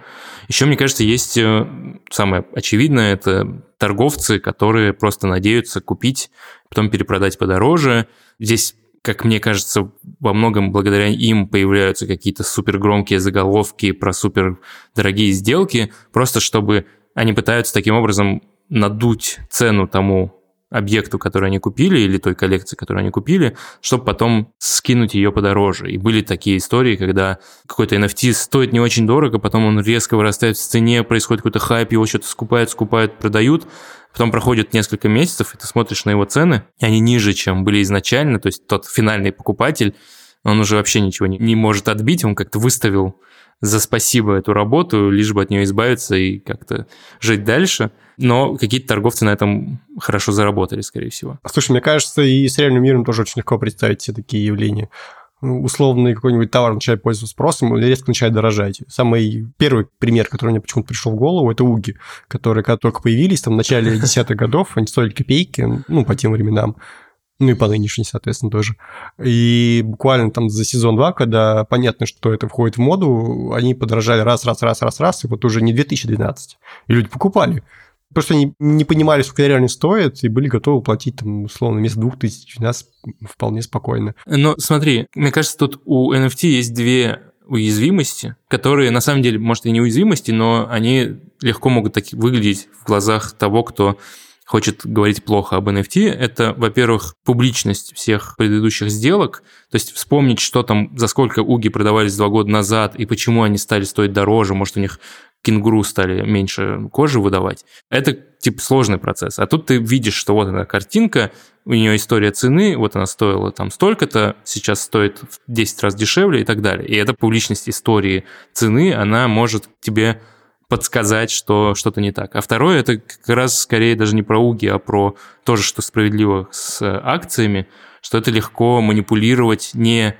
Еще, мне кажется, есть э, самое очевидное, это торговцы, которые просто надеются купить, потом перепродать подороже. Здесь как мне кажется, во многом благодаря им появляются какие-то супер громкие заголовки про супер дорогие сделки, просто чтобы они пытаются таким образом надуть цену тому объекту, который они купили, или той коллекции, которую они купили, чтобы потом скинуть ее подороже. И были такие истории, когда какой-то NFT стоит не очень дорого, потом он резко вырастает в цене, происходит какой-то хайп, его что-то скупают, скупают, продают, Потом проходит несколько месяцев, и ты смотришь на его цены, и они ниже, чем были изначально. То есть тот финальный покупатель, он уже вообще ничего не, не может отбить, он как-то выставил за спасибо эту работу, лишь бы от нее избавиться и как-то жить дальше. Но какие-то торговцы на этом хорошо заработали, скорее всего. Слушай, мне кажется, и с реальным миром тоже очень легко представить все такие явления условный какой-нибудь товар начинает пользоваться спросом, и резко начинает дорожать. Самый первый пример, который мне почему-то пришел в голову, это уги, которые когда только появились, там в начале десятых годов, они стоили копейки, ну, по тем временам, ну и по нынешней, соответственно, тоже. И буквально там за сезон 2, когда понятно, что это входит в моду, они подорожали раз, раз, раз, раз, раз, и вот уже не 2012. И люди покупали. Что они не понимали, сколько реально стоит, и были готовы платить, там, условно, вместо двух тысяч у нас вполне спокойно. Но смотри, мне кажется, тут у NFT есть две уязвимости, которые на самом деле, может, и не уязвимости, но они легко могут так выглядеть в глазах того, кто хочет говорить плохо об NFT, это, во-первых, публичность всех предыдущих сделок, то есть вспомнить, что там, за сколько уги продавались два года назад и почему они стали стоить дороже, может, у них кенгуру стали меньше кожи выдавать. Это типа сложный процесс. А тут ты видишь, что вот она картинка, у нее история цены, вот она стоила там столько-то, сейчас стоит в 10 раз дешевле и так далее. И эта публичность истории цены, она может тебе подсказать, что что-то не так. А второе, это как раз скорее даже не про уги, а про тоже, что справедливо с акциями, что это легко манипулировать не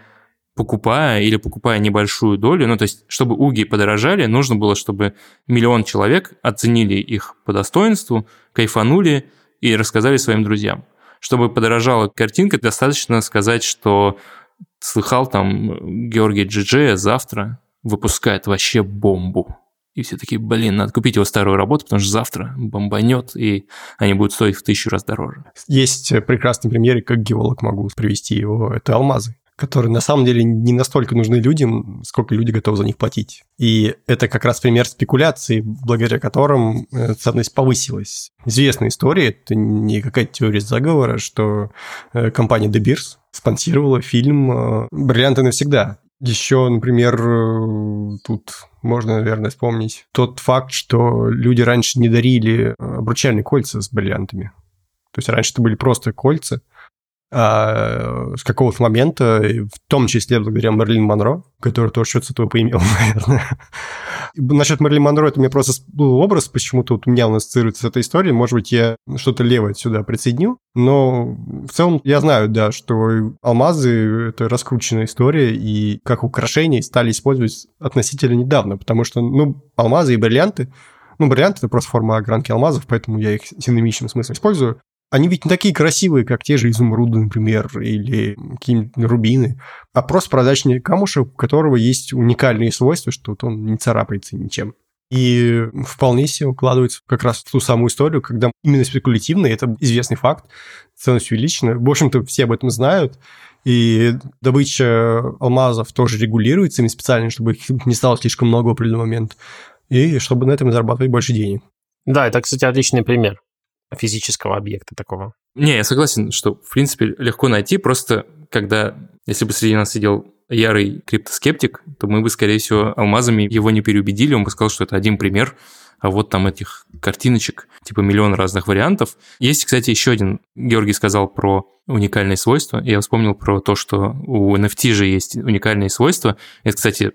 покупая или покупая небольшую долю, ну то есть чтобы уги подорожали, нужно было, чтобы миллион человек оценили их по достоинству, кайфанули и рассказали своим друзьям. Чтобы подорожала картинка, достаточно сказать, что слыхал там Георгий Джиджея завтра выпускает вообще бомбу. И все такие, блин, надо купить его старую работу, потому что завтра бомбанет, и они будут стоить в тысячу раз дороже. Есть прекрасный пример, как геолог могу привести его, это алмазы которые на самом деле не настолько нужны людям, сколько люди готовы за них платить. И это как раз пример спекуляции, благодаря которым э, ценность повысилась. Известная история, это не какая-то теория заговора, что э, компания De Beers спонсировала фильм э, «Бриллианты навсегда». Еще, например, тут можно, наверное, вспомнить тот факт, что люди раньше не дарили обручальные кольца с бриллиантами. То есть раньше это были просто кольца, а, с какого-то момента, в том числе благодаря Мерлин Монро, который тоже что-то с этого поимел, наверное. Насчет Мерлин Монро, это меня просто был образ, почему-то вот у меня он ассоциируется с этой историей. Может быть, я что-то левое сюда присоединю, но в целом я знаю, да, что алмазы — это раскрученная история, и как украшения стали использовать относительно недавно, потому что, ну, алмазы и бриллианты ну, бриллианты это просто форма огранки алмазов, поэтому я их в синонимичном смысле использую. Они ведь не такие красивые, как те же изумруды, например, или какие-нибудь рубины, а просто прозрачный камушек, у которого есть уникальные свойства, что вот он не царапается ничем. И вполне себе укладывается как раз в ту самую историю, когда именно спекулятивно, это известный факт, ценность увеличена. В общем-то, все об этом знают. И добыча алмазов тоже регулируется ими специально, чтобы их не стало слишком много в определенный момент. И чтобы на этом зарабатывать больше денег. Да, это, кстати, отличный пример физического объекта такого. Не, я согласен, что, в принципе, легко найти, просто когда, если бы среди нас сидел ярый криптоскептик, то мы бы, скорее всего, алмазами его не переубедили, он бы сказал, что это один пример, а вот там этих картиночек, типа миллион разных вариантов. Есть, кстати, еще один, Георгий сказал про уникальные свойства, я вспомнил про то, что у NFT же есть уникальные свойства. Это, кстати,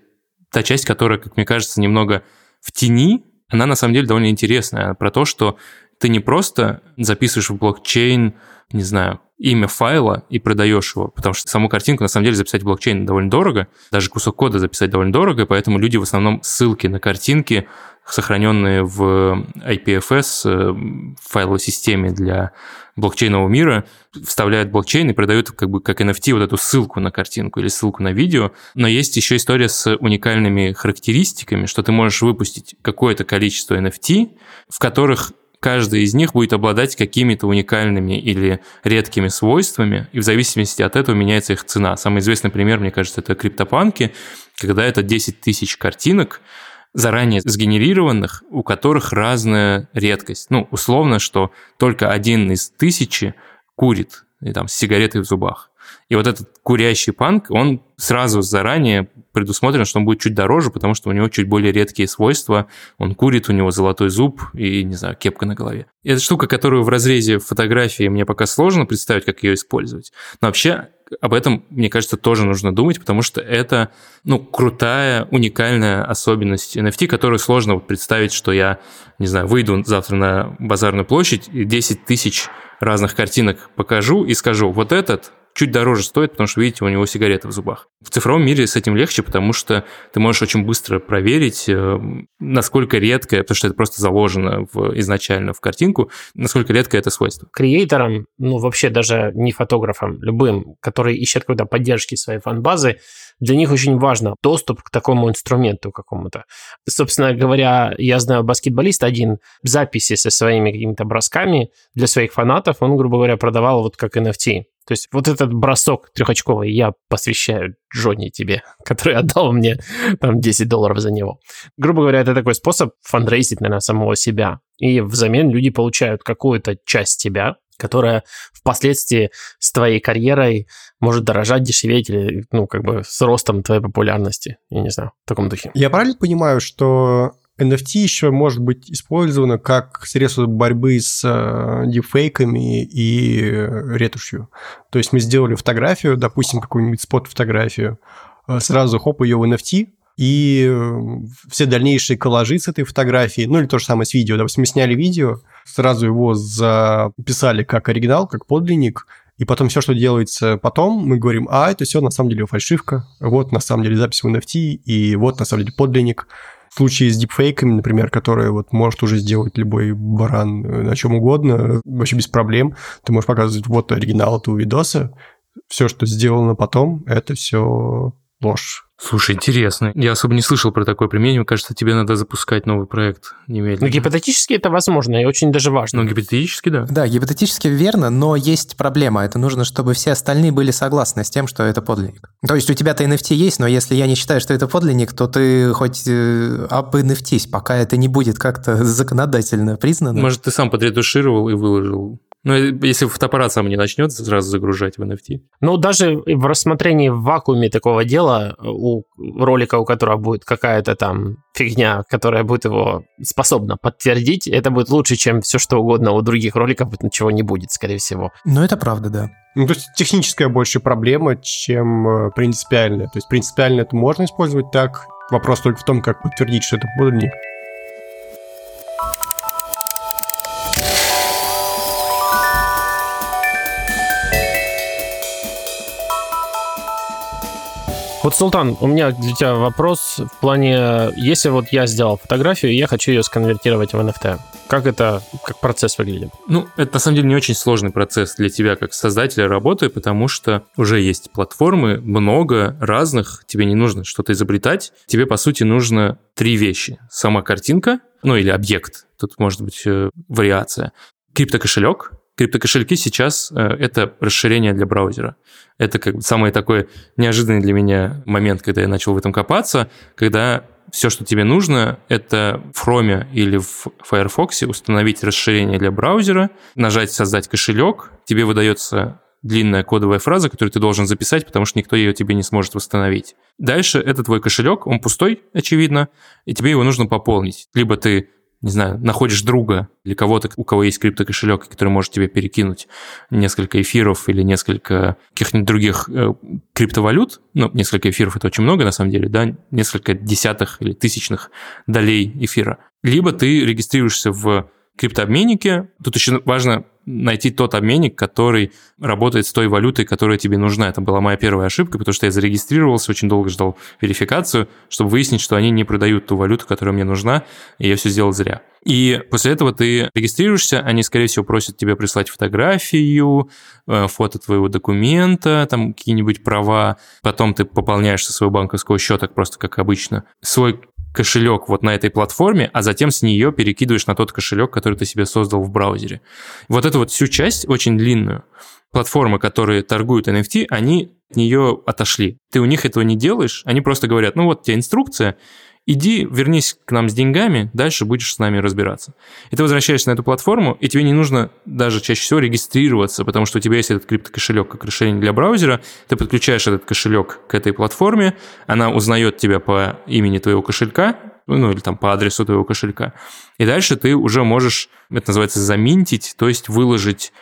та часть, которая, как мне кажется, немного в тени, она на самом деле довольно интересная, про то, что ты не просто записываешь в блокчейн, не знаю, имя файла и продаешь его, потому что саму картинку на самом деле записать в блокчейн довольно дорого, даже кусок кода записать довольно дорого, поэтому люди в основном ссылки на картинки, сохраненные в IPFS э, файловой системе для блокчейнового мира, вставляют в блокчейн и продают как бы как NFT вот эту ссылку на картинку или ссылку на видео. Но есть еще история с уникальными характеристиками, что ты можешь выпустить какое-то количество NFT, в которых каждый из них будет обладать какими-то уникальными или редкими свойствами, и в зависимости от этого меняется их цена. Самый известный пример, мне кажется, это криптопанки, когда это 10 тысяч картинок, заранее сгенерированных, у которых разная редкость. Ну, условно, что только один из тысячи курит, и там с сигаретой в зубах. И вот этот курящий панк, он сразу заранее предусмотрен, что он будет чуть дороже, потому что у него чуть более редкие свойства. Он курит, у него золотой зуб и, не знаю, кепка на голове. И это штука, которую в разрезе фотографии мне пока сложно представить, как ее использовать. Но вообще об этом, мне кажется, тоже нужно думать, потому что это, ну, крутая, уникальная особенность NFT, которую сложно вот представить, что я, не знаю, выйду завтра на базарную площадь и 10 тысяч разных картинок покажу и скажу, вот этот чуть дороже стоит, потому что, видите, у него сигарета в зубах. В цифровом мире с этим легче, потому что ты можешь очень быстро проверить, э, насколько редкое, потому что это просто заложено в, изначально в картинку, насколько редкое это свойство. Креаторам, ну вообще даже не фотографам, любым, которые ищут какой-то поддержки своей фан-базы, для них очень важно доступ к такому инструменту какому-то. Собственно говоря, я знаю баскетболист один, записи со своими какими-то бросками для своих фанатов, он, грубо говоря, продавал вот как NFT. То есть вот этот бросок трехочковый я посвящаю Джонни тебе, который отдал мне там 10 долларов за него. Грубо говоря, это такой способ фандрейзить, наверное, самого себя. И взамен люди получают какую-то часть тебя, которая впоследствии с твоей карьерой может дорожать, дешеветь или, ну, как бы с ростом твоей популярности. Я не знаю, в таком духе. Я правильно понимаю, что NFT еще может быть использовано как средство борьбы с э, дипфейками и ретушью. То есть мы сделали фотографию, допустим, какую-нибудь спот-фотографию, э, сразу хоп, ее в NFT, и э, все дальнейшие коллажи с этой фотографией, ну или то же самое с видео. Допустим, мы сняли видео, сразу его записали как оригинал, как подлинник, и потом все, что делается потом, мы говорим, а это все на самом деле фальшивка, вот на самом деле запись в NFT, и вот на самом деле подлинник. Случае с дипфейками, например, которые вот может уже сделать любой баран э, на чем угодно, вообще без проблем, ты можешь показывать вот оригинал этого видоса, все, что сделано потом, это все ложь. Слушай, интересно. Я особо не слышал про такое применение. Мне кажется, тебе надо запускать новый проект немедленно. Ну, гипотетически это возможно и очень даже важно. Ну, гипотетически, да. Да, гипотетически верно, но есть проблема. Это нужно, чтобы все остальные были согласны с тем, что это подлинник. То есть у тебя-то NFT есть, но если я не считаю, что это подлинник, то ты хоть э, об NFT, пока это не будет как-то законодательно признано. Может, ты сам подретушировал и выложил ну, если фотоаппарат сам не начнет сразу загружать в NFT. Ну, даже в рассмотрении в вакууме такого дела у ролика, у которого будет какая-то там фигня, которая будет его способна подтвердить, это будет лучше, чем все что угодно у других роликов, ничего не будет, скорее всего. Ну, это правда, да. Ну, то есть техническая больше проблема, чем э, принципиальная. То есть принципиально это можно использовать так. Вопрос только в том, как подтвердить, что это подлинник. Вот, Султан, у меня для тебя вопрос в плане, если вот я сделал фотографию, и я хочу ее сконвертировать в NFT, как это, как процесс выглядит? Ну, это на самом деле не очень сложный процесс для тебя как создателя работы, потому что уже есть платформы, много разных, тебе не нужно что-то изобретать, тебе, по сути, нужно три вещи. Сама картинка, ну или объект, тут может быть э, вариация. Криптокошелек, криптокошельки сейчас э, это расширение для браузера. Это как бы самый такой неожиданный для меня момент, когда я начал в этом копаться, когда все, что тебе нужно, это в Chrome или в Firefox установить расширение для браузера, нажать «Создать кошелек», тебе выдается длинная кодовая фраза, которую ты должен записать, потому что никто ее тебе не сможет восстановить. Дальше это твой кошелек, он пустой, очевидно, и тебе его нужно пополнить. Либо ты не знаю, находишь друга или кого-то, у кого есть криптокошелек, который может тебе перекинуть несколько эфиров или несколько каких-нибудь других э, криптовалют, ну, несколько эфиров это очень много на самом деле, да, несколько десятых или тысячных долей эфира. Либо ты регистрируешься в криптообменнике. Тут еще важно найти тот обменник, который работает с той валютой, которая тебе нужна. Это была моя первая ошибка, потому что я зарегистрировался, очень долго ждал верификацию, чтобы выяснить, что они не продают ту валюту, которая мне нужна, и я все сделал зря. И после этого ты регистрируешься, они, скорее всего, просят тебя прислать фотографию, э, фото твоего документа, там какие-нибудь права, потом ты пополняешь со своего банковского счета, просто как обычно, свой кошелек вот на этой платформе, а затем с нее перекидываешь на тот кошелек, который ты себе создал в браузере. Вот эту вот всю часть, очень длинную, платформы, которые торгуют NFT, они от нее отошли. Ты у них этого не делаешь, они просто говорят, ну вот тебе инструкция, иди, вернись к нам с деньгами, дальше будешь с нами разбираться. И ты возвращаешься на эту платформу, и тебе не нужно даже чаще всего регистрироваться, потому что у тебя есть этот криптокошелек как решение для браузера, ты подключаешь этот кошелек к этой платформе, она узнает тебя по имени твоего кошелька, ну или там по адресу твоего кошелька. И дальше ты уже можешь, это называется заминтить, то есть выложить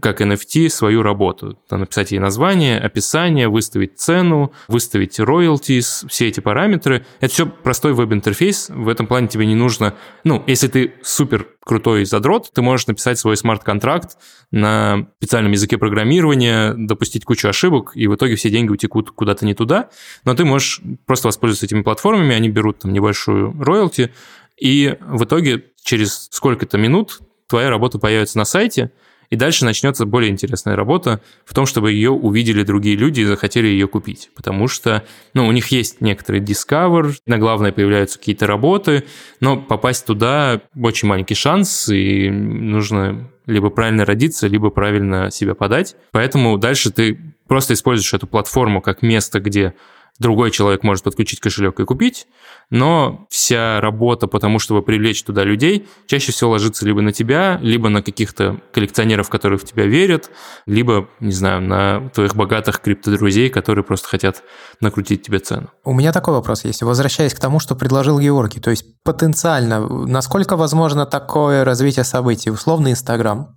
как NFT свою работу. Там написать ей название, описание, выставить цену, выставить royalties, все эти параметры. Это все простой веб-интерфейс. В этом плане тебе не нужно... Ну, если ты супер крутой задрот, ты можешь написать свой смарт-контракт на специальном языке программирования, допустить кучу ошибок, и в итоге все деньги утекут куда-то не туда. Но ты можешь просто воспользоваться этими платформами, они берут там небольшую роялти, и в итоге через сколько-то минут твоя работа появится на сайте, и дальше начнется более интересная работа в том, чтобы ее увидели другие люди и захотели ее купить. Потому что ну, у них есть некоторый discover, на главное появляются какие-то работы, но попасть туда очень маленький шанс, и нужно либо правильно родиться, либо правильно себя подать. Поэтому дальше ты просто используешь эту платформу как место, где другой человек может подключить кошелек и купить, но вся работа по тому, чтобы привлечь туда людей, чаще всего ложится либо на тебя, либо на каких-то коллекционеров, которые в тебя верят, либо, не знаю, на твоих богатых криптодрузей, которые просто хотят накрутить тебе цену. У меня такой вопрос есть. Возвращаясь к тому, что предложил Георгий, то есть потенциально, насколько возможно такое развитие событий? Условно Инстаграм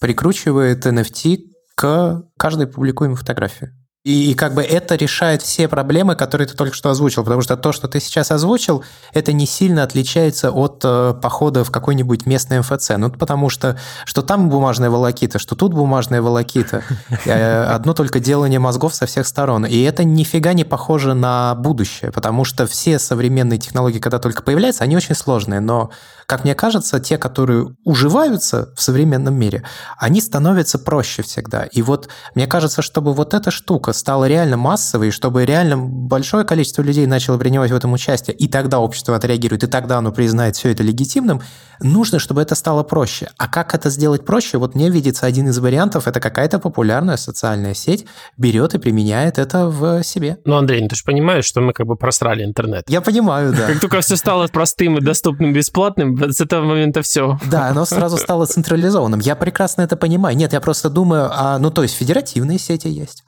прикручивает NFT к каждой публикуемой фотографии. И, как бы это решает все проблемы, которые ты только что озвучил, потому что то, что ты сейчас озвучил, это не сильно отличается от э, похода в какой-нибудь местный МФЦ. Ну, потому что что там бумажная волокита, что тут бумажная волокита. Э, одно только делание мозгов со всех сторон. И это нифига не похоже на будущее, потому что все современные технологии, когда только появляются, они очень сложные. Но, как мне кажется, те, которые уживаются в современном мире, они становятся проще всегда. И вот мне кажется, чтобы вот эта штука стала реально массовой, чтобы реально большое количество людей начало принимать в этом участие, и тогда общество отреагирует, и тогда оно признает все это легитимным, нужно, чтобы это стало проще. А как это сделать проще? Вот мне видится один из вариантов, это какая-то популярная социальная сеть берет и применяет это в себе. Ну, Андрей, ну ты же понимаешь, что мы как бы просрали интернет. Я понимаю, да. Как только все стало простым и доступным, бесплатным, с этого момента все. Да, оно сразу стало централизованным. Я прекрасно это понимаю. Нет, я просто думаю, а, ну то есть федеративные сети есть,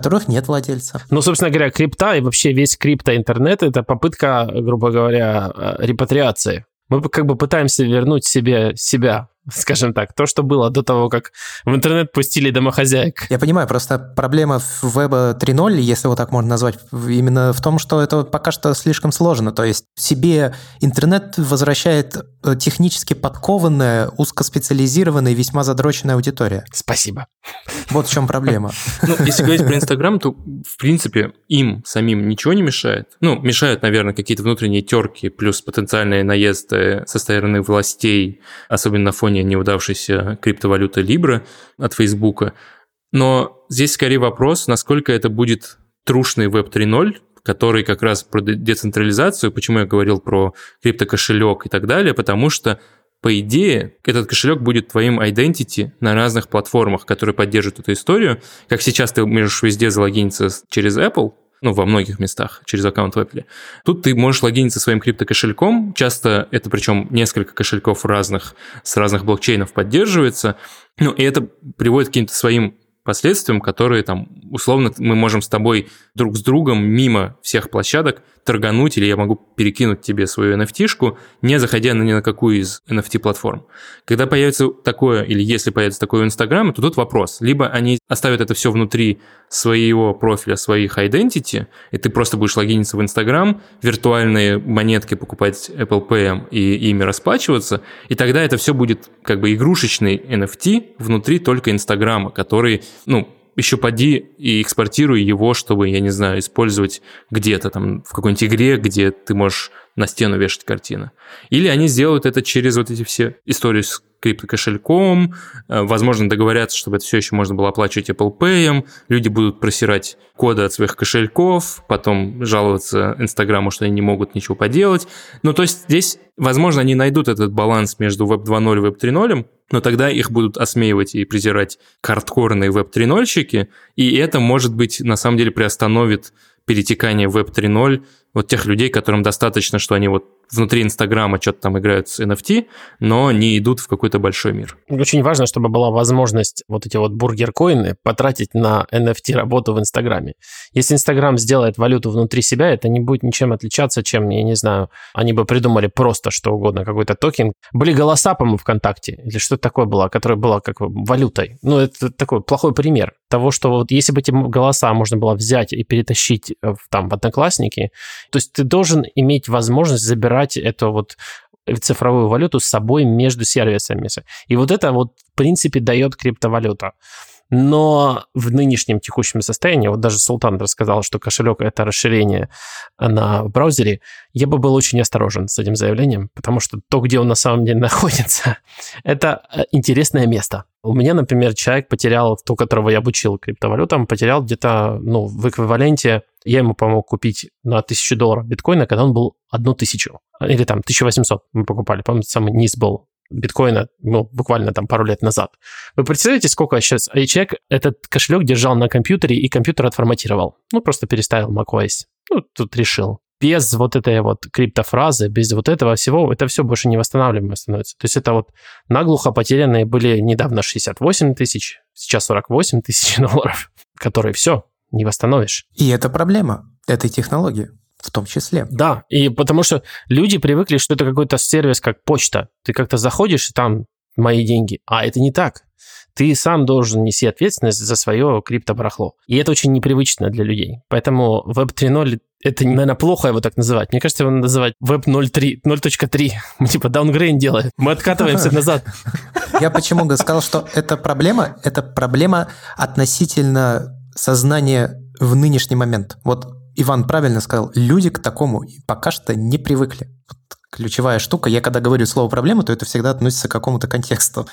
которых нет владельца. Ну, собственно говоря, крипта и вообще весь крипто-интернет – это попытка, грубо говоря, э, репатриации. Мы как бы пытаемся вернуть себе себя скажем так, то, что было до того, как в интернет пустили домохозяек. Я понимаю, просто проблема в веба 3.0, если его так можно назвать, именно в том, что это пока что слишком сложно. То есть себе интернет возвращает э, технически подкованная, узкоспециализированная весьма задроченная аудитория. Спасибо. Вот в чем проблема. Ну, если говорить про Инстаграм, то, в принципе, им самим ничего не мешает. Ну, мешают, наверное, какие-то внутренние терки, плюс потенциальные наезды со стороны властей, особенно на фоне неудавшейся криптовалюты Libra от Фейсбука. Но здесь скорее вопрос, насколько это будет трушный Web 3.0, который как раз про децентрализацию, почему я говорил про криптокошелек и так далее, потому что по идее, этот кошелек будет твоим identity на разных платформах, которые поддерживают эту историю. Как сейчас ты можешь везде залогиниться через Apple, ну, во многих местах через аккаунт в Apple. Тут ты можешь логиниться своим криптокошельком, часто это причем несколько кошельков разных, с разных блокчейнов поддерживается, ну, и это приводит к каким-то своим последствиям, которые там, условно, мы можем с тобой друг с другом мимо всех площадок торгануть, или я могу перекинуть тебе свою NFT-шку, не заходя на ни на какую из NFT-платформ. Когда появится такое, или если появится такое у Инстаграма, то тут вопрос. Либо они оставят это все внутри своего профиля, своих identity, и ты просто будешь логиниться в Инстаграм, виртуальные монетки покупать Apple Pay и ими расплачиваться, и тогда это все будет как бы игрушечный NFT внутри только Инстаграма, который, ну, еще поди и экспортируй его, чтобы, я не знаю, использовать где-то там в какой-нибудь игре, где ты можешь на стену вешать картины. Или они сделают это через вот эти все истории с криптокошельком, э, возможно, договорятся, чтобы это все еще можно было оплачивать Apple Pay, люди будут просирать коды от своих кошельков, потом жаловаться Инстаграму, что они не могут ничего поделать. Ну, то есть здесь, возможно, они найдут этот баланс между Web 2.0 и Web 3.0, но тогда их будут осмеивать и презирать хардкорные Web 3.0-щики, и это, может быть, на самом деле приостановит перетекание в Web 3.0 вот тех людей, которым достаточно, что они вот внутри Инстаграма что-то там играют с NFT, но не идут в какой-то большой мир. Очень важно, чтобы была возможность вот эти вот бургер-коины потратить на NFT-работу в Инстаграме. Если Инстаграм сделает валюту внутри себя, это не будет ничем отличаться, чем, я не знаю, они бы придумали просто что угодно, какой-то токен. Были голоса, по-моему, ВКонтакте, или что-то такое было, которое было как валютой. Ну, это такой плохой пример того, что вот если бы эти голоса можно было взять и перетащить в, там в Одноклассники, то есть ты должен иметь возможность забирать брать эту вот цифровую валюту с собой между сервисами. И вот это вот, в принципе, дает криптовалюта. Но в нынешнем текущем состоянии, вот даже Султан рассказал, что кошелек — это расширение на браузере, я бы был очень осторожен с этим заявлением, потому что то, где он на самом деле находится, это э, интересное место. У меня, например, человек потерял, то, которого я обучил криптовалютам, потерял где-то, ну, в эквиваленте, я ему помог купить на 1000 долларов биткоина, когда он был одну тысячу, или там 1800 мы покупали, по-моему, самый низ был биткоина, ну, буквально там пару лет назад. Вы представляете, сколько сейчас и человек этот кошелек держал на компьютере и компьютер отформатировал? Ну, просто переставил macOS. Ну, тут решил. Без вот этой вот криптофразы, без вот этого всего, это все больше не восстанавливаемо становится. То есть это вот наглухо потерянные были недавно 68 тысяч, сейчас 48 тысяч долларов, которые все, не восстановишь. И это проблема этой технологии в том числе. Да, и потому что люди привыкли, что это какой-то сервис, как почта. Ты как-то заходишь, и там мои деньги. А это не так. Ты сам должен нести ответственность за свое криптобарахло. И это очень непривычно для людей. Поэтому Web 3.0 это, наверное, плохо его так называть. Мне кажется, его надо называть Web 0.3, 0.3. Мы типа даунгрейн делаем. Мы откатываемся назад. Я почему сказал, что это проблема? Это проблема относительно сознания в нынешний момент. Вот Иван правильно сказал, люди к такому пока что не привыкли. Ключевая штука. Я когда говорю слово «проблема», то это всегда относится к какому-то контексту.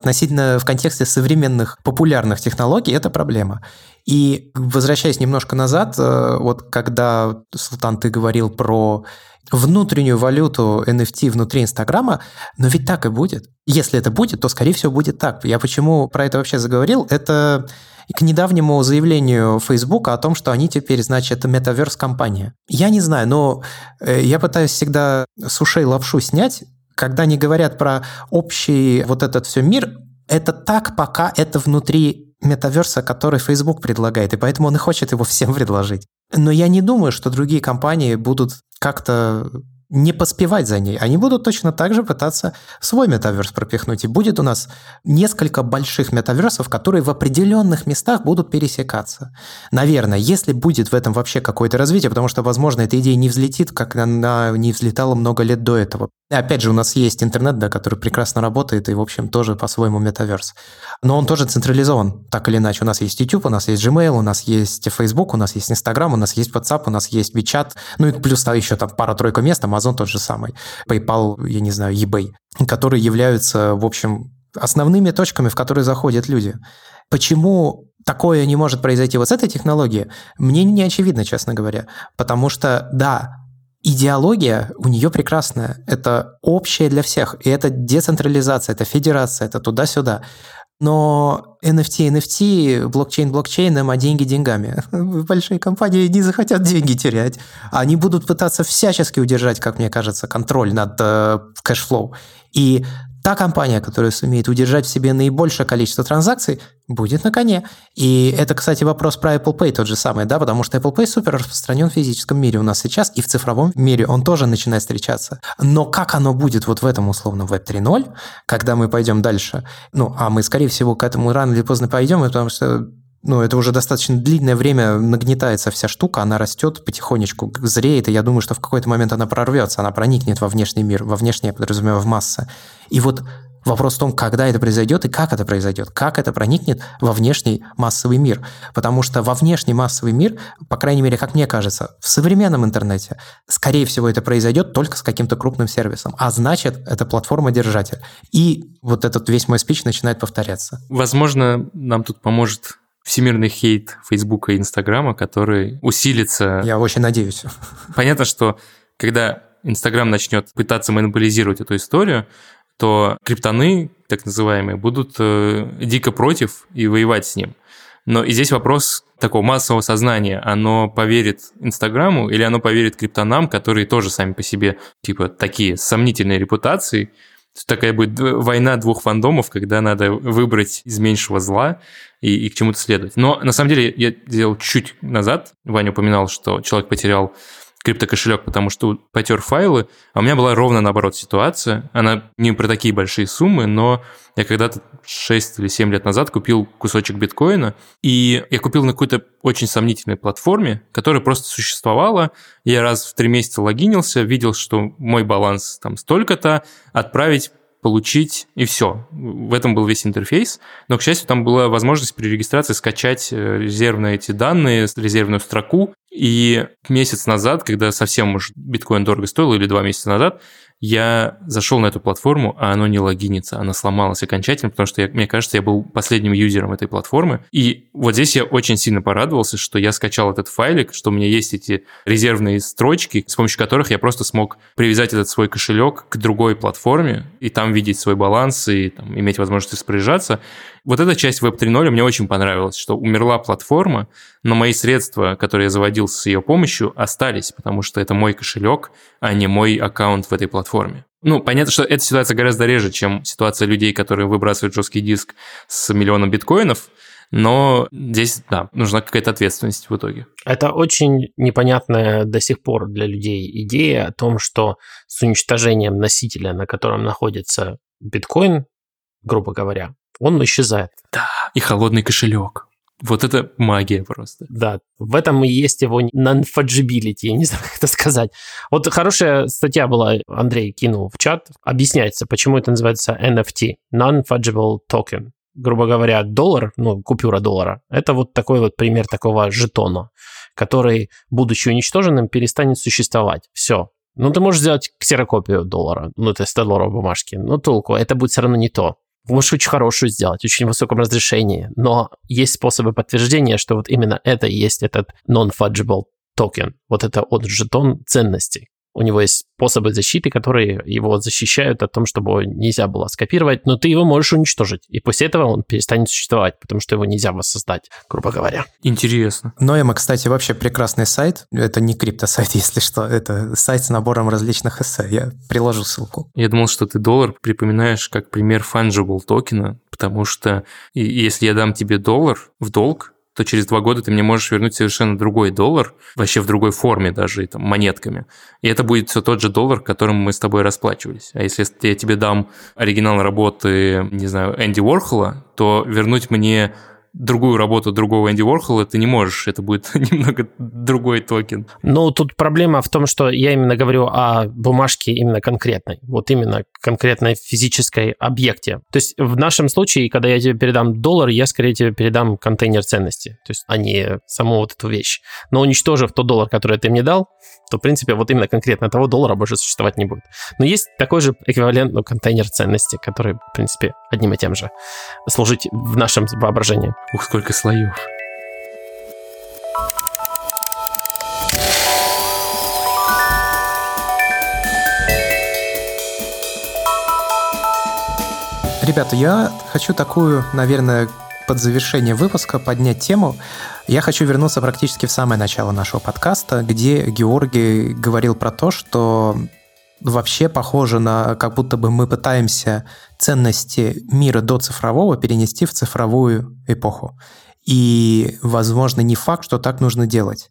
Относительно в контексте современных популярных технологий это проблема. И возвращаясь немножко назад, э, вот когда, Султан, ты говорил про внутреннюю валюту NFT внутри Инстаграма, но ведь так и будет. Если это будет, то, скорее всего, будет так. Я почему про это вообще заговорил? Это к недавнему заявлению Facebook о том, что они теперь, значит, метаверс-компания. Я не знаю, но э, я пытаюсь всегда с ушей лапшу снять, когда они говорят про общий вот этот все мир, это так, пока это внутри метаверса, который Facebook предлагает, и поэтому он и хочет его всем предложить. Но я не думаю, что другие компании будут как-то не поспевать за ней. Они будут точно так же пытаться свой метаверс пропихнуть. И будет у нас несколько больших метаверсов, которые в определенных местах будут пересекаться. Наверное, если будет в этом вообще какое-то развитие, потому что, возможно, эта идея не взлетит, как она не взлетала много лет до этого. И опять же, у нас есть интернет, да, который прекрасно работает, и, в общем, тоже по-своему метаверс. Но он тоже централизован, так или иначе. У нас есть YouTube, у нас есть Gmail, у нас есть Facebook, у нас есть Instagram, у нас есть WhatsApp, у нас есть WeChat, ну и плюс там еще там пара-тройка мест, Amazon тот же самый, PayPal, я не знаю, eBay, которые являются, в общем, основными точками, в которые заходят люди. Почему такое не может произойти вот с этой технологией, мне не очевидно, честно говоря. Потому что, да, идеология у нее прекрасная. Это общее для всех. И это децентрализация, это федерация, это туда-сюда. Но NFT, NFT, блокчейн блокчейном, а деньги деньгами. Большие компании не захотят деньги терять. Они будут пытаться всячески удержать, как мне кажется, контроль над э, cash flow. И та компания, которая сумеет удержать в себе наибольшее количество транзакций, будет на коне. И это, кстати, вопрос про Apple Pay тот же самый, да, потому что Apple Pay супер распространен в физическом мире у нас сейчас, и в цифровом мире он тоже начинает встречаться. Но как оно будет вот в этом условном Web 3.0, когда мы пойдем дальше? Ну, а мы, скорее всего, к этому рано или поздно пойдем, потому что ну, это уже достаточно длинное время нагнетается вся штука, она растет потихонечку, зреет, и я думаю, что в какой-то момент она прорвется, она проникнет во внешний мир, во внешнее, подразумеваю, в массы. И вот Вопрос в том, когда это произойдет и как это произойдет, как это проникнет во внешний массовый мир. Потому что во внешний массовый мир, по крайней мере, как мне кажется, в современном интернете, скорее всего, это произойдет только с каким-то крупным сервисом. А значит, это платформа-держатель. И вот этот весь мой спич начинает повторяться. Возможно, нам тут поможет всемирный хейт Фейсбука и Инстаграма, который усилится. Я очень надеюсь. Понятно, что когда Инстаграм начнет пытаться монополизировать эту историю, то криптоны, так называемые, будут э, дико против и воевать с ним. Но и здесь вопрос такого массового сознания. Оно поверит Инстаграму или оно поверит криптонам, которые тоже сами по себе, типа, такие сомнительные репутации, такая будет война двух фандомов, когда надо выбрать из меньшего зла и, и к чему-то следовать. Но на самом деле я сделал чуть назад. Ваня упоминал, что человек потерял криптокошелек, потому что потер файлы, а у меня была ровно наоборот ситуация. Она не про такие большие суммы, но я когда-то 6 или 7 лет назад купил кусочек биткоина, и я купил на какой-то очень сомнительной платформе, которая просто существовала. Я раз в три месяца логинился, видел, что мой баланс там столько-то, отправить получить, и все. В этом был весь интерфейс. Но, к счастью, там была возможность при регистрации скачать э, резервные эти данные, резервную строку. И месяц назад, когда совсем уж биткоин дорого стоил, или два месяца назад, я зашел на эту платформу, а оно не логинится, она сломалась окончательно, потому что, я, мне кажется, я был последним юзером этой платформы. И вот здесь я очень сильно порадовался, что я скачал этот файлик, что у меня есть эти резервные строчки, с помощью которых я просто смог привязать этот свой кошелек к другой платформе и там видеть свой баланс и там, иметь возможность распоряжаться. Вот эта часть Web 3.0 мне очень понравилась, что умерла платформа, но мои средства, которые я заводил с ее помощью, остались, потому что это мой кошелек, а не мой аккаунт в этой платформе. Ну, понятно, что эта ситуация гораздо реже, чем ситуация людей, которые выбрасывают жесткий диск с миллионом биткоинов, но здесь, да, нужна какая-то ответственность в итоге. Это очень непонятная до сих пор для людей идея о том, что с уничтожением носителя, на котором находится биткоин, грубо говоря, он исчезает. Да, и холодный кошелек. Вот это магия просто. Да, в этом и есть его non-fungibility, я не знаю, как это сказать. Вот хорошая статья была, Андрей кинул в чат, объясняется, почему это называется NFT, non-fungible token. Грубо говоря, доллар, ну, купюра доллара, это вот такой вот пример такого жетона, который, будучи уничтоженным, перестанет существовать. Все, ну, ты можешь сделать ксерокопию доллара, ну, это 100 долларов бумажки, но толку, это будет все равно не то. Можешь очень хорошую сделать, очень высоком разрешении, но есть способы подтверждения, что вот именно это и есть этот non-fungible токен. Вот это он жетон ценностей. У него есть способы защиты, которые его защищают от том, чтобы нельзя было скопировать, но ты его можешь уничтожить. И после этого он перестанет существовать, потому что его нельзя воссоздать, грубо говоря. Интересно. Noema, кстати, вообще прекрасный сайт. Это не криптосайт, если что. Это сайт с набором различных эссе. Я приложу ссылку. Я думал, что ты доллар припоминаешь как пример fungible токена, потому что если я дам тебе доллар в долг, то через два года ты мне можешь вернуть совершенно другой доллар, вообще в другой форме даже, и, там, монетками. И это будет все тот же доллар, которым мы с тобой расплачивались. А если я тебе дам оригинал работы, не знаю, Энди Уорхола, то вернуть мне другую работу другого Энди Уорхола ты не можешь, это будет немного другой токен. Ну, тут проблема в том, что я именно говорю о бумажке именно конкретной, вот именно конкретной физической объекте. То есть в нашем случае, когда я тебе передам доллар, я скорее тебе передам контейнер ценности, то есть а не саму вот эту вещь. Но уничтожив тот доллар, который ты мне дал, то, в принципе, вот именно конкретно того доллара больше существовать не будет. Но есть такой же эквивалент, ну, контейнер ценности, который, в принципе, одним и тем же служить в нашем воображении. Ух, сколько слоев. Ребята, я хочу такую, наверное, под завершение выпуска поднять тему. Я хочу вернуться практически в самое начало нашего подкаста, где Георгий говорил про то, что вообще похоже на как будто бы мы пытаемся ценности мира до цифрового перенести в цифровую эпоху. И, возможно, не факт, что так нужно делать.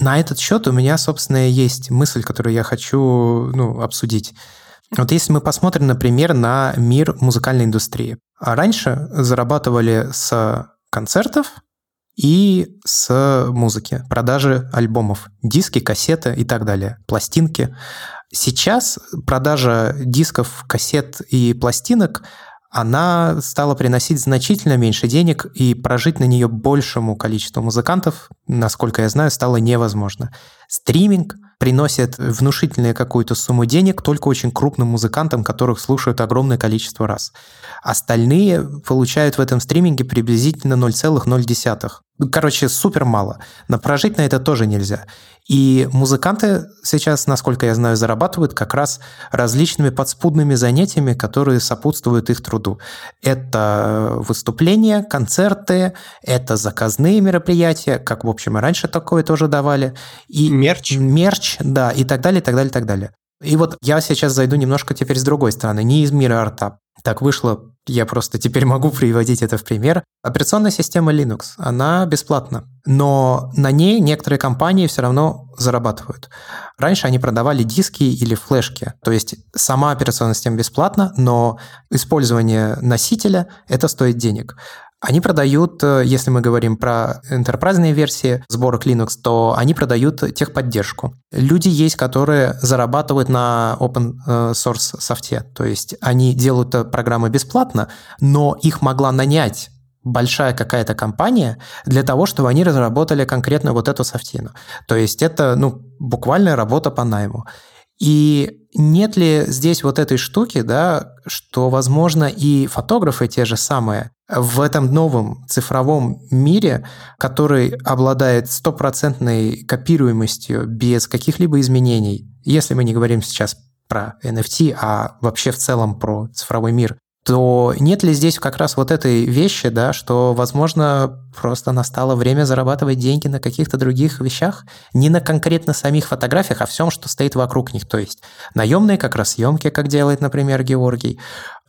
На этот счет у меня, собственно, есть мысль, которую я хочу ну, обсудить. Вот если мы посмотрим, например, на мир музыкальной индустрии. А раньше зарабатывали с концертов и с музыки, продажи альбомов, диски, кассеты и так далее, пластинки. Сейчас продажа дисков, кассет и пластинок она стала приносить значительно меньше денег, и прожить на нее большему количеству музыкантов, насколько я знаю, стало невозможно. Стриминг приносит внушительную какую-то сумму денег только очень крупным музыкантам, которых слушают огромное количество раз. Остальные получают в этом стриминге приблизительно 0,0. Короче, супер мало. Но прожить на это тоже нельзя. И музыканты сейчас, насколько я знаю, зарабатывают как раз различными подспудными занятиями, которые сопутствуют их труду. Это выступления, концерты, это заказные мероприятия, как, в общем, и раньше такое тоже давали. И мерч. Мерч, да, и так далее, и так далее, и так далее. И вот я сейчас зайду немножко теперь с другой стороны, не из мира арта. Так вышло, я просто теперь могу приводить это в пример. Операционная система Linux, она бесплатна, но на ней некоторые компании все равно зарабатывают. Раньше они продавали диски или флешки, то есть сама операционная система бесплатна, но использование носителя это стоит денег. Они продают, э, если мы говорим про enterprise версии сборок Linux, то они продают техподдержку. Люди есть, которые зарабатывают на open э, source софте, то есть они делают э, программы бесплатно, но их могла нанять большая какая-то компания для того, чтобы они разработали конкретно вот эту софтину. То есть это ну, буквальная работа по найму. И нет ли здесь вот этой штуки, да, что, возможно, и фотографы те же самые в этом новом цифровом мире, который обладает стопроцентной копируемостью без каких-либо изменений, если мы не говорим сейчас про NFT, а вообще в целом про цифровой мир, то нет ли здесь как раз вот этой вещи, да, что, возможно, просто настало время зарабатывать деньги на каких-то других вещах, не на конкретно самих фотографиях, а всем, что стоит вокруг них. То есть наемные как раз съемки, как делает, например, Георгий,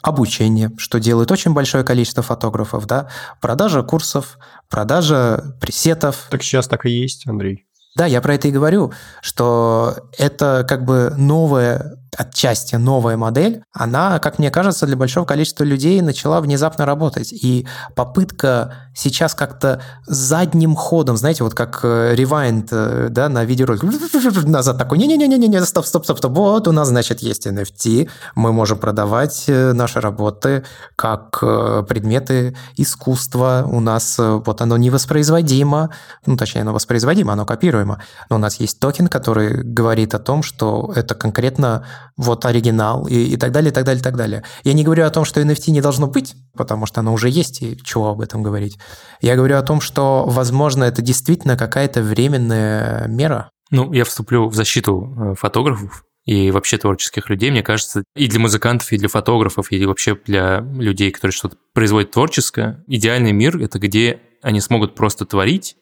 обучение, что делает очень большое количество фотографов, да, продажа курсов, продажа пресетов. Так сейчас так и есть, Андрей. Да, я про это и говорю, что это как бы новая отчасти новая модель, она, как мне кажется, для большого количества людей начала внезапно работать. И попытка сейчас как-то задним ходом, знаете, вот как ревайнд да, на видеоролик, назад такой, не-не-не-не, стоп, стоп, стоп, вот у нас, значит, есть NFT, мы можем продавать э, наши работы как э, предметы искусства, у нас э, вот оно невоспроизводимо, ну, точнее, оно воспроизводимо, оно копируемо, но у нас есть токен, который говорит о том, что это конкретно вот оригинал и, и так далее, и так далее, и так далее. Я не говорю о том, что NFT не должно быть, потому что оно уже есть, и чего об этом говорить. Я говорю о том, что, возможно, это действительно какая-то временная мера. Ну, я вступлю в защиту э, фотографов и вообще творческих людей. Мне кажется, и для музыкантов, и для фотографов, и вообще для людей, которые что-то производят творческое, идеальный мир — это где они смогут просто творить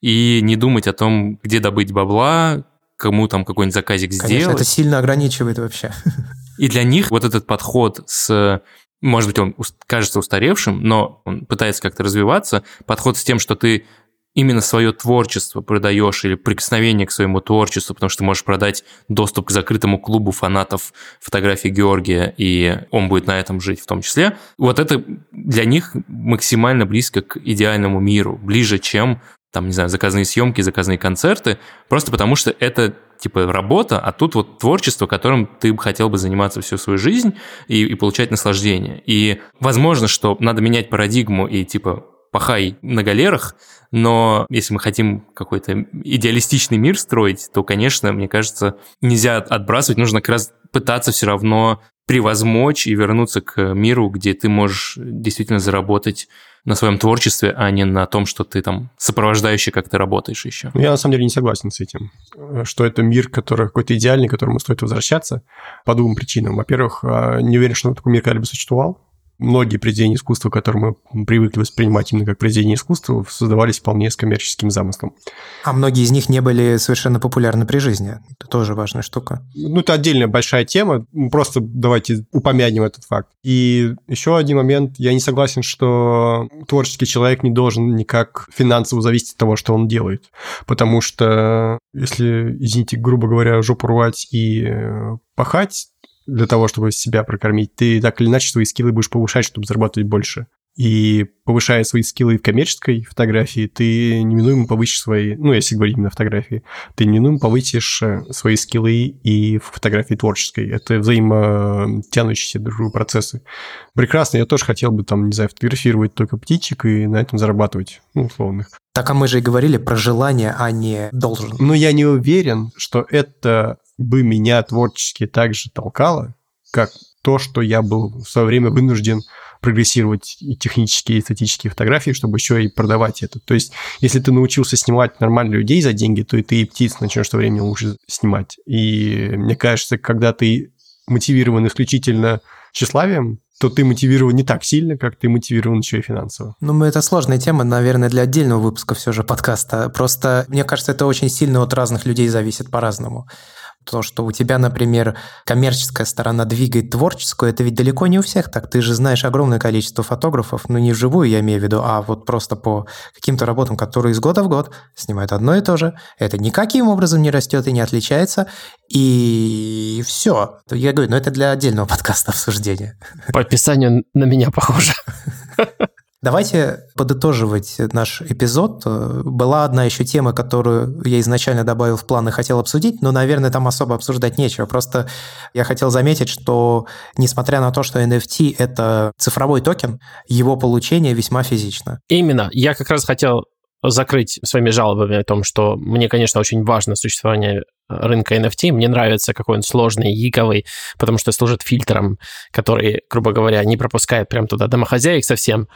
и не думать о том, где добыть бабла, кому там какой-нибудь заказик Конечно, сделать. это сильно ограничивает вообще. И для них вот этот подход с может быть, он кажется устаревшим, но он пытается как-то развиваться. Подход с тем, что ты именно свое творчество продаешь или прикосновение к своему творчеству, потому что ты можешь продать доступ к закрытому клубу фанатов фотографии Георгия, и он будет на этом жить в том числе. Вот это для них максимально близко к идеальному миру, ближе, чем там, не знаю, заказные съемки, заказные концерты, просто потому что это типа работа, а тут вот творчество, которым ты хотел бы заниматься всю свою жизнь и, и получать наслаждение. И возможно, что надо менять парадигму и типа пахай на галерах, но если мы хотим какой-то идеалистичный мир строить, то, конечно, мне кажется, нельзя отбрасывать, нужно как раз пытаться все равно превозмочь и вернуться к миру, где ты можешь действительно заработать на своем творчестве, а не на том, что ты там сопровождающий, как ты работаешь еще. Я на самом деле не согласен с этим, что это мир, который какой-то идеальный, к которому стоит возвращаться по двум причинам. Во-первых, а, не уверен, что такой мир когда-либо существовал многие произведения искусства, которые мы привыкли воспринимать именно как произведения искусства, создавались вполне с коммерческим замыслом. А многие из них не были совершенно популярны при жизни. Это тоже важная штука. Ну, это отдельная большая тема. Просто давайте упомянем этот факт. И еще один момент. Я не согласен, что творческий человек не должен никак финансово зависеть от того, что он делает. Потому что если, извините, грубо говоря, жопу рвать и э, пахать, для того, чтобы себя прокормить, ты так или иначе свои скиллы будешь повышать, чтобы зарабатывать больше. И повышая свои скиллы в коммерческой фотографии, ты неминуемо повысишь свои, ну, если говорить именно фотографии, ты неминуемо повысишь э, свои скиллы и в фотографии творческой. Это взаимотянущиеся друг процессы. Прекрасно, я тоже хотел бы там, не знаю, фотографировать только птичек и на этом зарабатывать, ну, условных. Так, а мы же и говорили про желание, а не должен. Но я не уверен, что это бы меня творчески так же толкало, как то, что я был в свое время вынужден прогрессировать и технические, и эстетические фотографии, чтобы еще и продавать это. То есть, если ты научился снимать нормальных людей за деньги, то и ты и птиц начнешь со временем лучше снимать. И мне кажется, когда ты мотивирован исключительно тщеславием, то ты мотивирован не так сильно, как ты мотивирован еще и финансово. Ну, это сложная тема, наверное, для отдельного выпуска все же подкаста. Просто, мне кажется, это очень сильно от разных людей зависит по-разному. То, что у тебя, например, коммерческая сторона двигает творческую, это ведь далеко не у всех так. Ты же знаешь огромное количество фотографов, ну не вживую я имею в виду, а вот просто по каким-то работам, которые из года в год снимают одно и то же. Это никаким образом не растет и не отличается. И все. Я говорю, ну это для отдельного подкаста обсуждения. По описанию на меня похоже. Давайте подытоживать наш эпизод. Была одна еще тема, которую я изначально добавил в план и хотел обсудить, но, наверное, там особо обсуждать нечего. Просто я хотел заметить, что несмотря на то, что NFT — это цифровой токен, его получение весьма физично. Именно. Я как раз хотел закрыть своими жалобами о том, что мне, конечно, очень важно существование рынка NFT. Мне нравится, какой он сложный, гиковый, потому что служит фильтром, который, грубо говоря, не пропускает прям туда домохозяек совсем,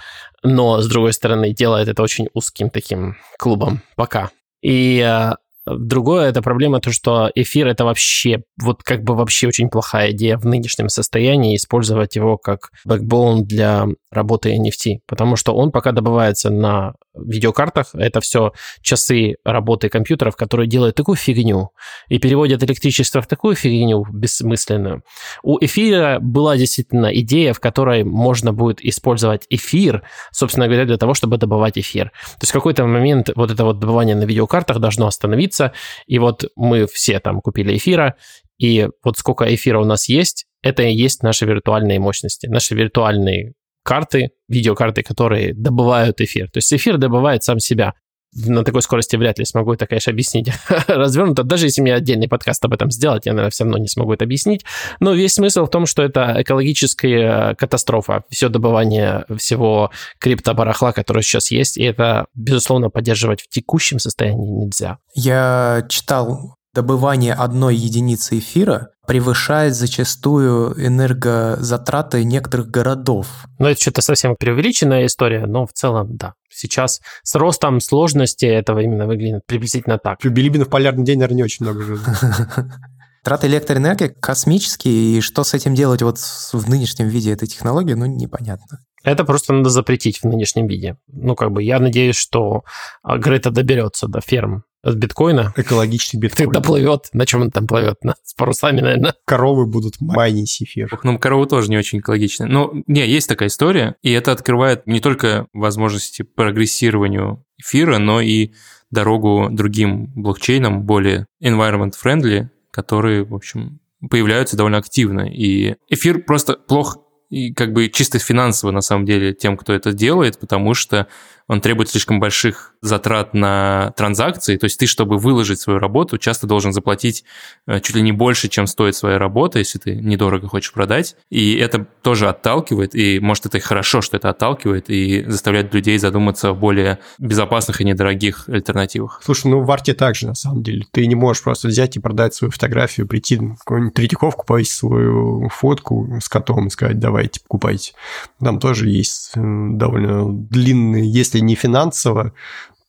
но, с другой стороны, делает это очень узким таким клубом пока. И э, Другое, это проблема то, что эфир это вообще, вот как бы вообще очень плохая идея в нынешнем состоянии использовать его как бэкбоун для работы NFT, потому что он пока добывается на видеокартах, это все часы работы компьютеров, которые делают такую фигню и переводят электричество в такую фигню бессмысленную. У эфира была действительно идея, в которой можно будет использовать эфир, собственно говоря, для того, чтобы добывать эфир. То есть в какой-то момент вот это вот добывание на видеокартах должно остановиться, и вот мы все там купили эфира, И вот сколько эфира у нас есть, это и есть наши виртуальные мощности, наши виртуальные карты, видеокарты, которые добывают эфир. То есть эфир добывает сам себя на такой скорости вряд ли смогу это, конечно, объяснить развернуто. Даже если мне отдельный подкаст об этом сделать, я, наверное, все равно не смогу это объяснить. Но весь смысл в том, что это экологическая катастрофа. Все добывание всего криптобарахла, которое сейчас есть, и это, безусловно, поддерживать в текущем состоянии нельзя. Я читал добывание одной единицы эфира превышает зачастую энергозатраты некоторых городов. Ну, это что-то совсем преувеличенная история, но в целом, да. Сейчас с ростом сложности этого именно выглядит приблизительно так. Билибин в полярный день, наверное, не очень много живет. Траты электроэнергии космические, и что с этим делать вот в нынешнем виде этой технологии, ну, непонятно. Это просто надо запретить в нынешнем виде. Ну, как бы, я надеюсь, что а, Грета доберется до ферм с биткоина. Экологичный биткоин. Ты доплывет. На чем он там плывет? На, с парусами, наверное. Коровы будут майнить эфир. Ну, коровы тоже не очень экологичны. Но, не, есть такая история, и это открывает не только возможности прогрессированию эфира, но и дорогу другим блокчейнам, более environment-friendly, которые, в общем, появляются довольно активно. И эфир просто плохо и как бы чисто финансово на самом деле тем, кто это делает, потому что он требует слишком больших затрат на транзакции. То есть ты, чтобы выложить свою работу, часто должен заплатить э, чуть ли не больше, чем стоит своя работа, если ты недорого хочешь продать. И это тоже отталкивает, и может это и хорошо, что это отталкивает, и заставляет людей задуматься о более безопасных и недорогих альтернативах. Слушай, ну в арте также, на самом деле. Ты не можешь просто взять и продать свою фотографию, прийти в какую-нибудь Третьяковку, повесить свою фотку с котом и сказать, давайте, покупайте. Там тоже есть э, довольно длинные, если если не финансово,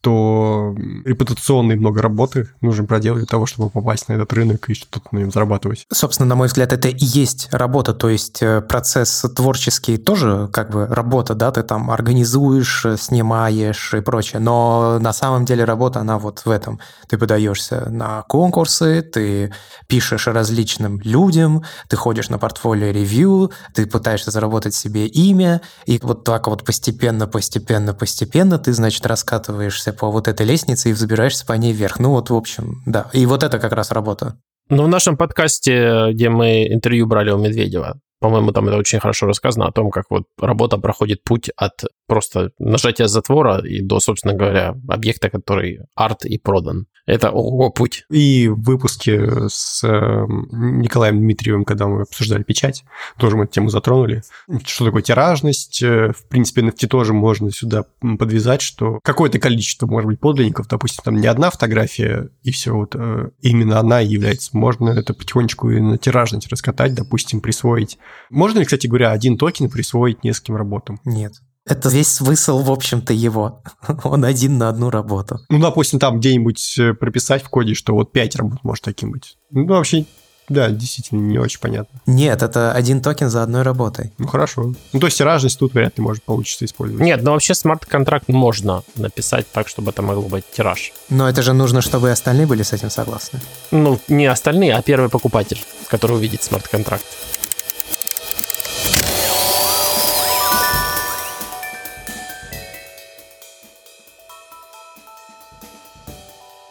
то репутационной много работы нужно проделать для того, чтобы попасть на этот рынок и что-то на нем зарабатывать. Собственно, на мой взгляд, это и есть работа, то есть э, процесс творческий тоже как бы работа, да, ты там организуешь, снимаешь и прочее, но на самом деле работа, она вот в этом. Ты подаешься на конкурсы, ты пишешь различным людям, ты ходишь на портфолио ревью, ты пытаешься заработать себе имя, и вот так вот постепенно, постепенно, постепенно ты, значит, раскатываешься поднимаешься по вот этой лестнице и взбираешься по ней вверх. Ну вот, в общем, да. И вот это как раз работа. Ну, в нашем подкасте, где мы интервью брали у Медведева, по-моему, там это очень хорошо рассказано о том, как вот работа проходит путь от просто нажатия затвора и до, собственно говоря, объекта, который арт и продан. Это ого путь. И в выпуске с эм, Николаем Дмитриевым, когда мы обсуждали печать, тоже мы эту тему затронули. Что такое тиражность? Э, в принципе, NFT тоже можно сюда подвязать, что какое-то количество, может быть, подлинников, допустим, там не одна фотография, и все, вот э, именно она является. Можно это потихонечку и на тиражность раскатать, допустим, присвоить. Можно ли, кстати говоря, один токен присвоить нескольким работам? Нет. Это весь смысл, в общем-то, его. Он один на одну работу. Ну, допустим, там где-нибудь э, прописать в коде, что вот пять работ может таким быть. Ну, вообще, да, действительно, не очень понятно. Нет, это один токен за одной работой. Ну, хорошо. Ну, то есть тиражность тут вряд ли может получиться использовать. Нет, но вообще смарт-контракт можно написать так, чтобы это могло быть тираж. Но это же нужно, чтобы и остальные были с этим согласны. Ну, не остальные, а первый покупатель, который увидит смарт-контракт.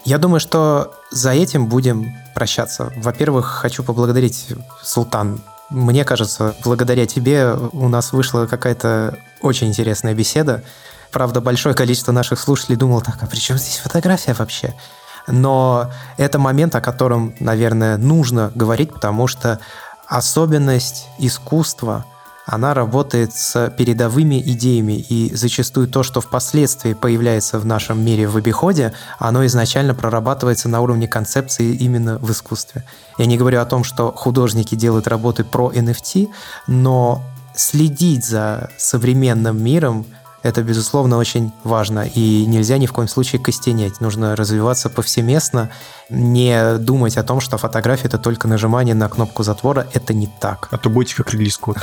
Я думаю, что за этим будем прощаться. Во-первых, хочу поблагодарить Султан. Мне кажется, благодаря тебе у нас вышла какая-то очень интересная беседа. Правда, большое количество наших слушателей думало так, а при чем здесь фотография вообще? Но это момент, о котором, наверное, нужно говорить, потому что особенность искусства – она работает с передовыми идеями, и зачастую то, что впоследствии появляется в нашем мире в обиходе, оно изначально прорабатывается на уровне концепции именно в искусстве. Я не говорю о том, что художники делают работы про NFT, но следить за современным миром это, безусловно, очень важно. И нельзя ни в коем случае костенеть. Нужно развиваться повсеместно, не думать о том, что фотография — это только нажимание на кнопку затвора. Это не так. А то будете как релиз код.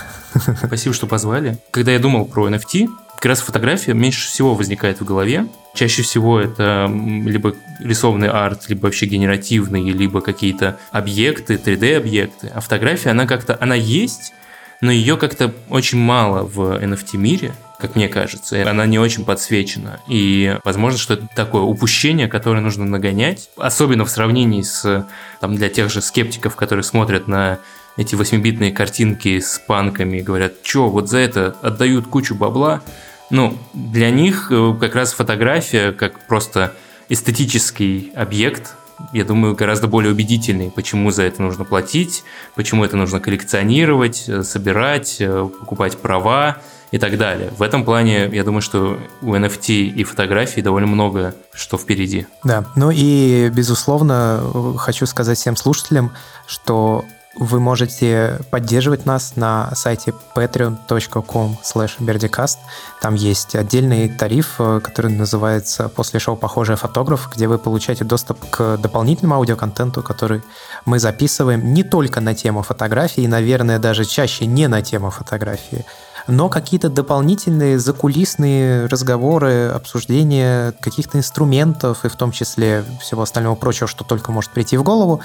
Спасибо, что позвали. Когда я думал про NFT, как раз фотография меньше всего возникает в голове. Чаще всего это либо рисованный арт, либо вообще генеративный, либо какие-то объекты, 3D-объекты. А фотография, она как-то, она есть, но ее как-то очень мало в NFT-мире как мне кажется. Она не очень подсвечена. И, возможно, что это такое упущение, которое нужно нагонять, особенно в сравнении с, там, для тех же скептиков, которые смотрят на эти восьмибитные картинки с панками и говорят, что, вот за это отдают кучу бабла. Ну, для них э, как раз фотография как просто эстетический объект, я думаю, гораздо более убедительный, почему за это нужно платить, почему это нужно коллекционировать, э, собирать, э, покупать права и так далее. В этом плане, я думаю, что у NFT и фотографий довольно много что впереди. Да, ну и, безусловно, хочу сказать всем слушателям, что вы можете поддерживать нас на сайте patreon.com berdicast. Там есть отдельный тариф, э, который называется «После шоу похожий фотограф», где вы получаете доступ к дополнительному аудиоконтенту, который мы записываем не только на тему фотографии, и, наверное, даже чаще не на тему фотографии, но какие-то дополнительные закулисные разговоры, обсуждения каких-то инструментов и в том числе всего остального прочего, что только может прийти в голову,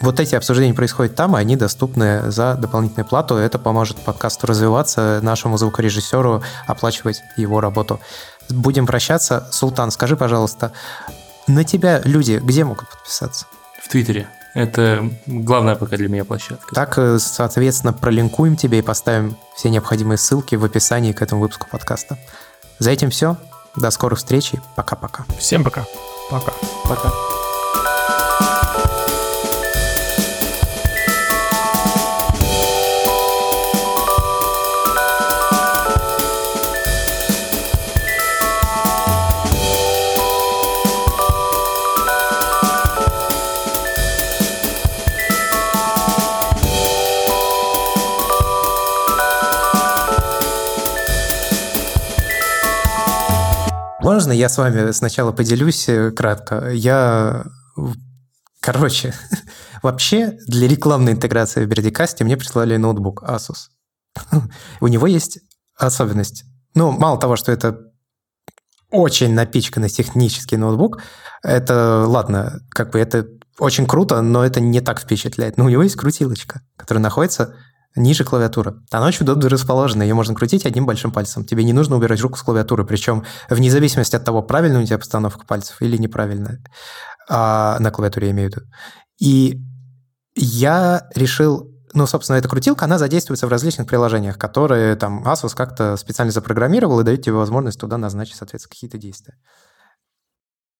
вот эти обсуждения происходят там, и они доступны за дополнительную плату. Это поможет подкасту развиваться, нашему звукорежиссеру оплачивать его работу. Будем прощаться. Султан, скажи, пожалуйста, на тебя люди где могут подписаться? В Твиттере. Это главная пока для меня площадка. Так, э, соответственно, пролинкуем тебе и поставим все необходимые ссылки в описании к этому выпуску подкаста. За этим все. До скорых встреч и пока-пока. Всем пока. Пока. Пока. Можно я с вами сначала поделюсь э, кратко? Я, короче, вообще для рекламной интеграции в Бердикасте мне прислали ноутбук Asus. У него есть особенность. Ну, мало того, что это очень напичканный технический ноутбук, это, ладно, как бы это очень круто, но это не так впечатляет. Но у него есть крутилочка, которая находится ниже клавиатуры. Она очень удобно расположена, ее можно крутить одним большим пальцем. Тебе не нужно убирать руку с клавиатуры, причем вне зависимости от того, правильная у тебя постановка пальцев или неправильная. А, на клавиатуре я имею в виду. И я решил ну, собственно, эта крутилка, она задействуется в различных приложениях, которые там Asus как-то специально запрограммировал и дает тебе возможность туда назначить, соответственно, какие-то действия.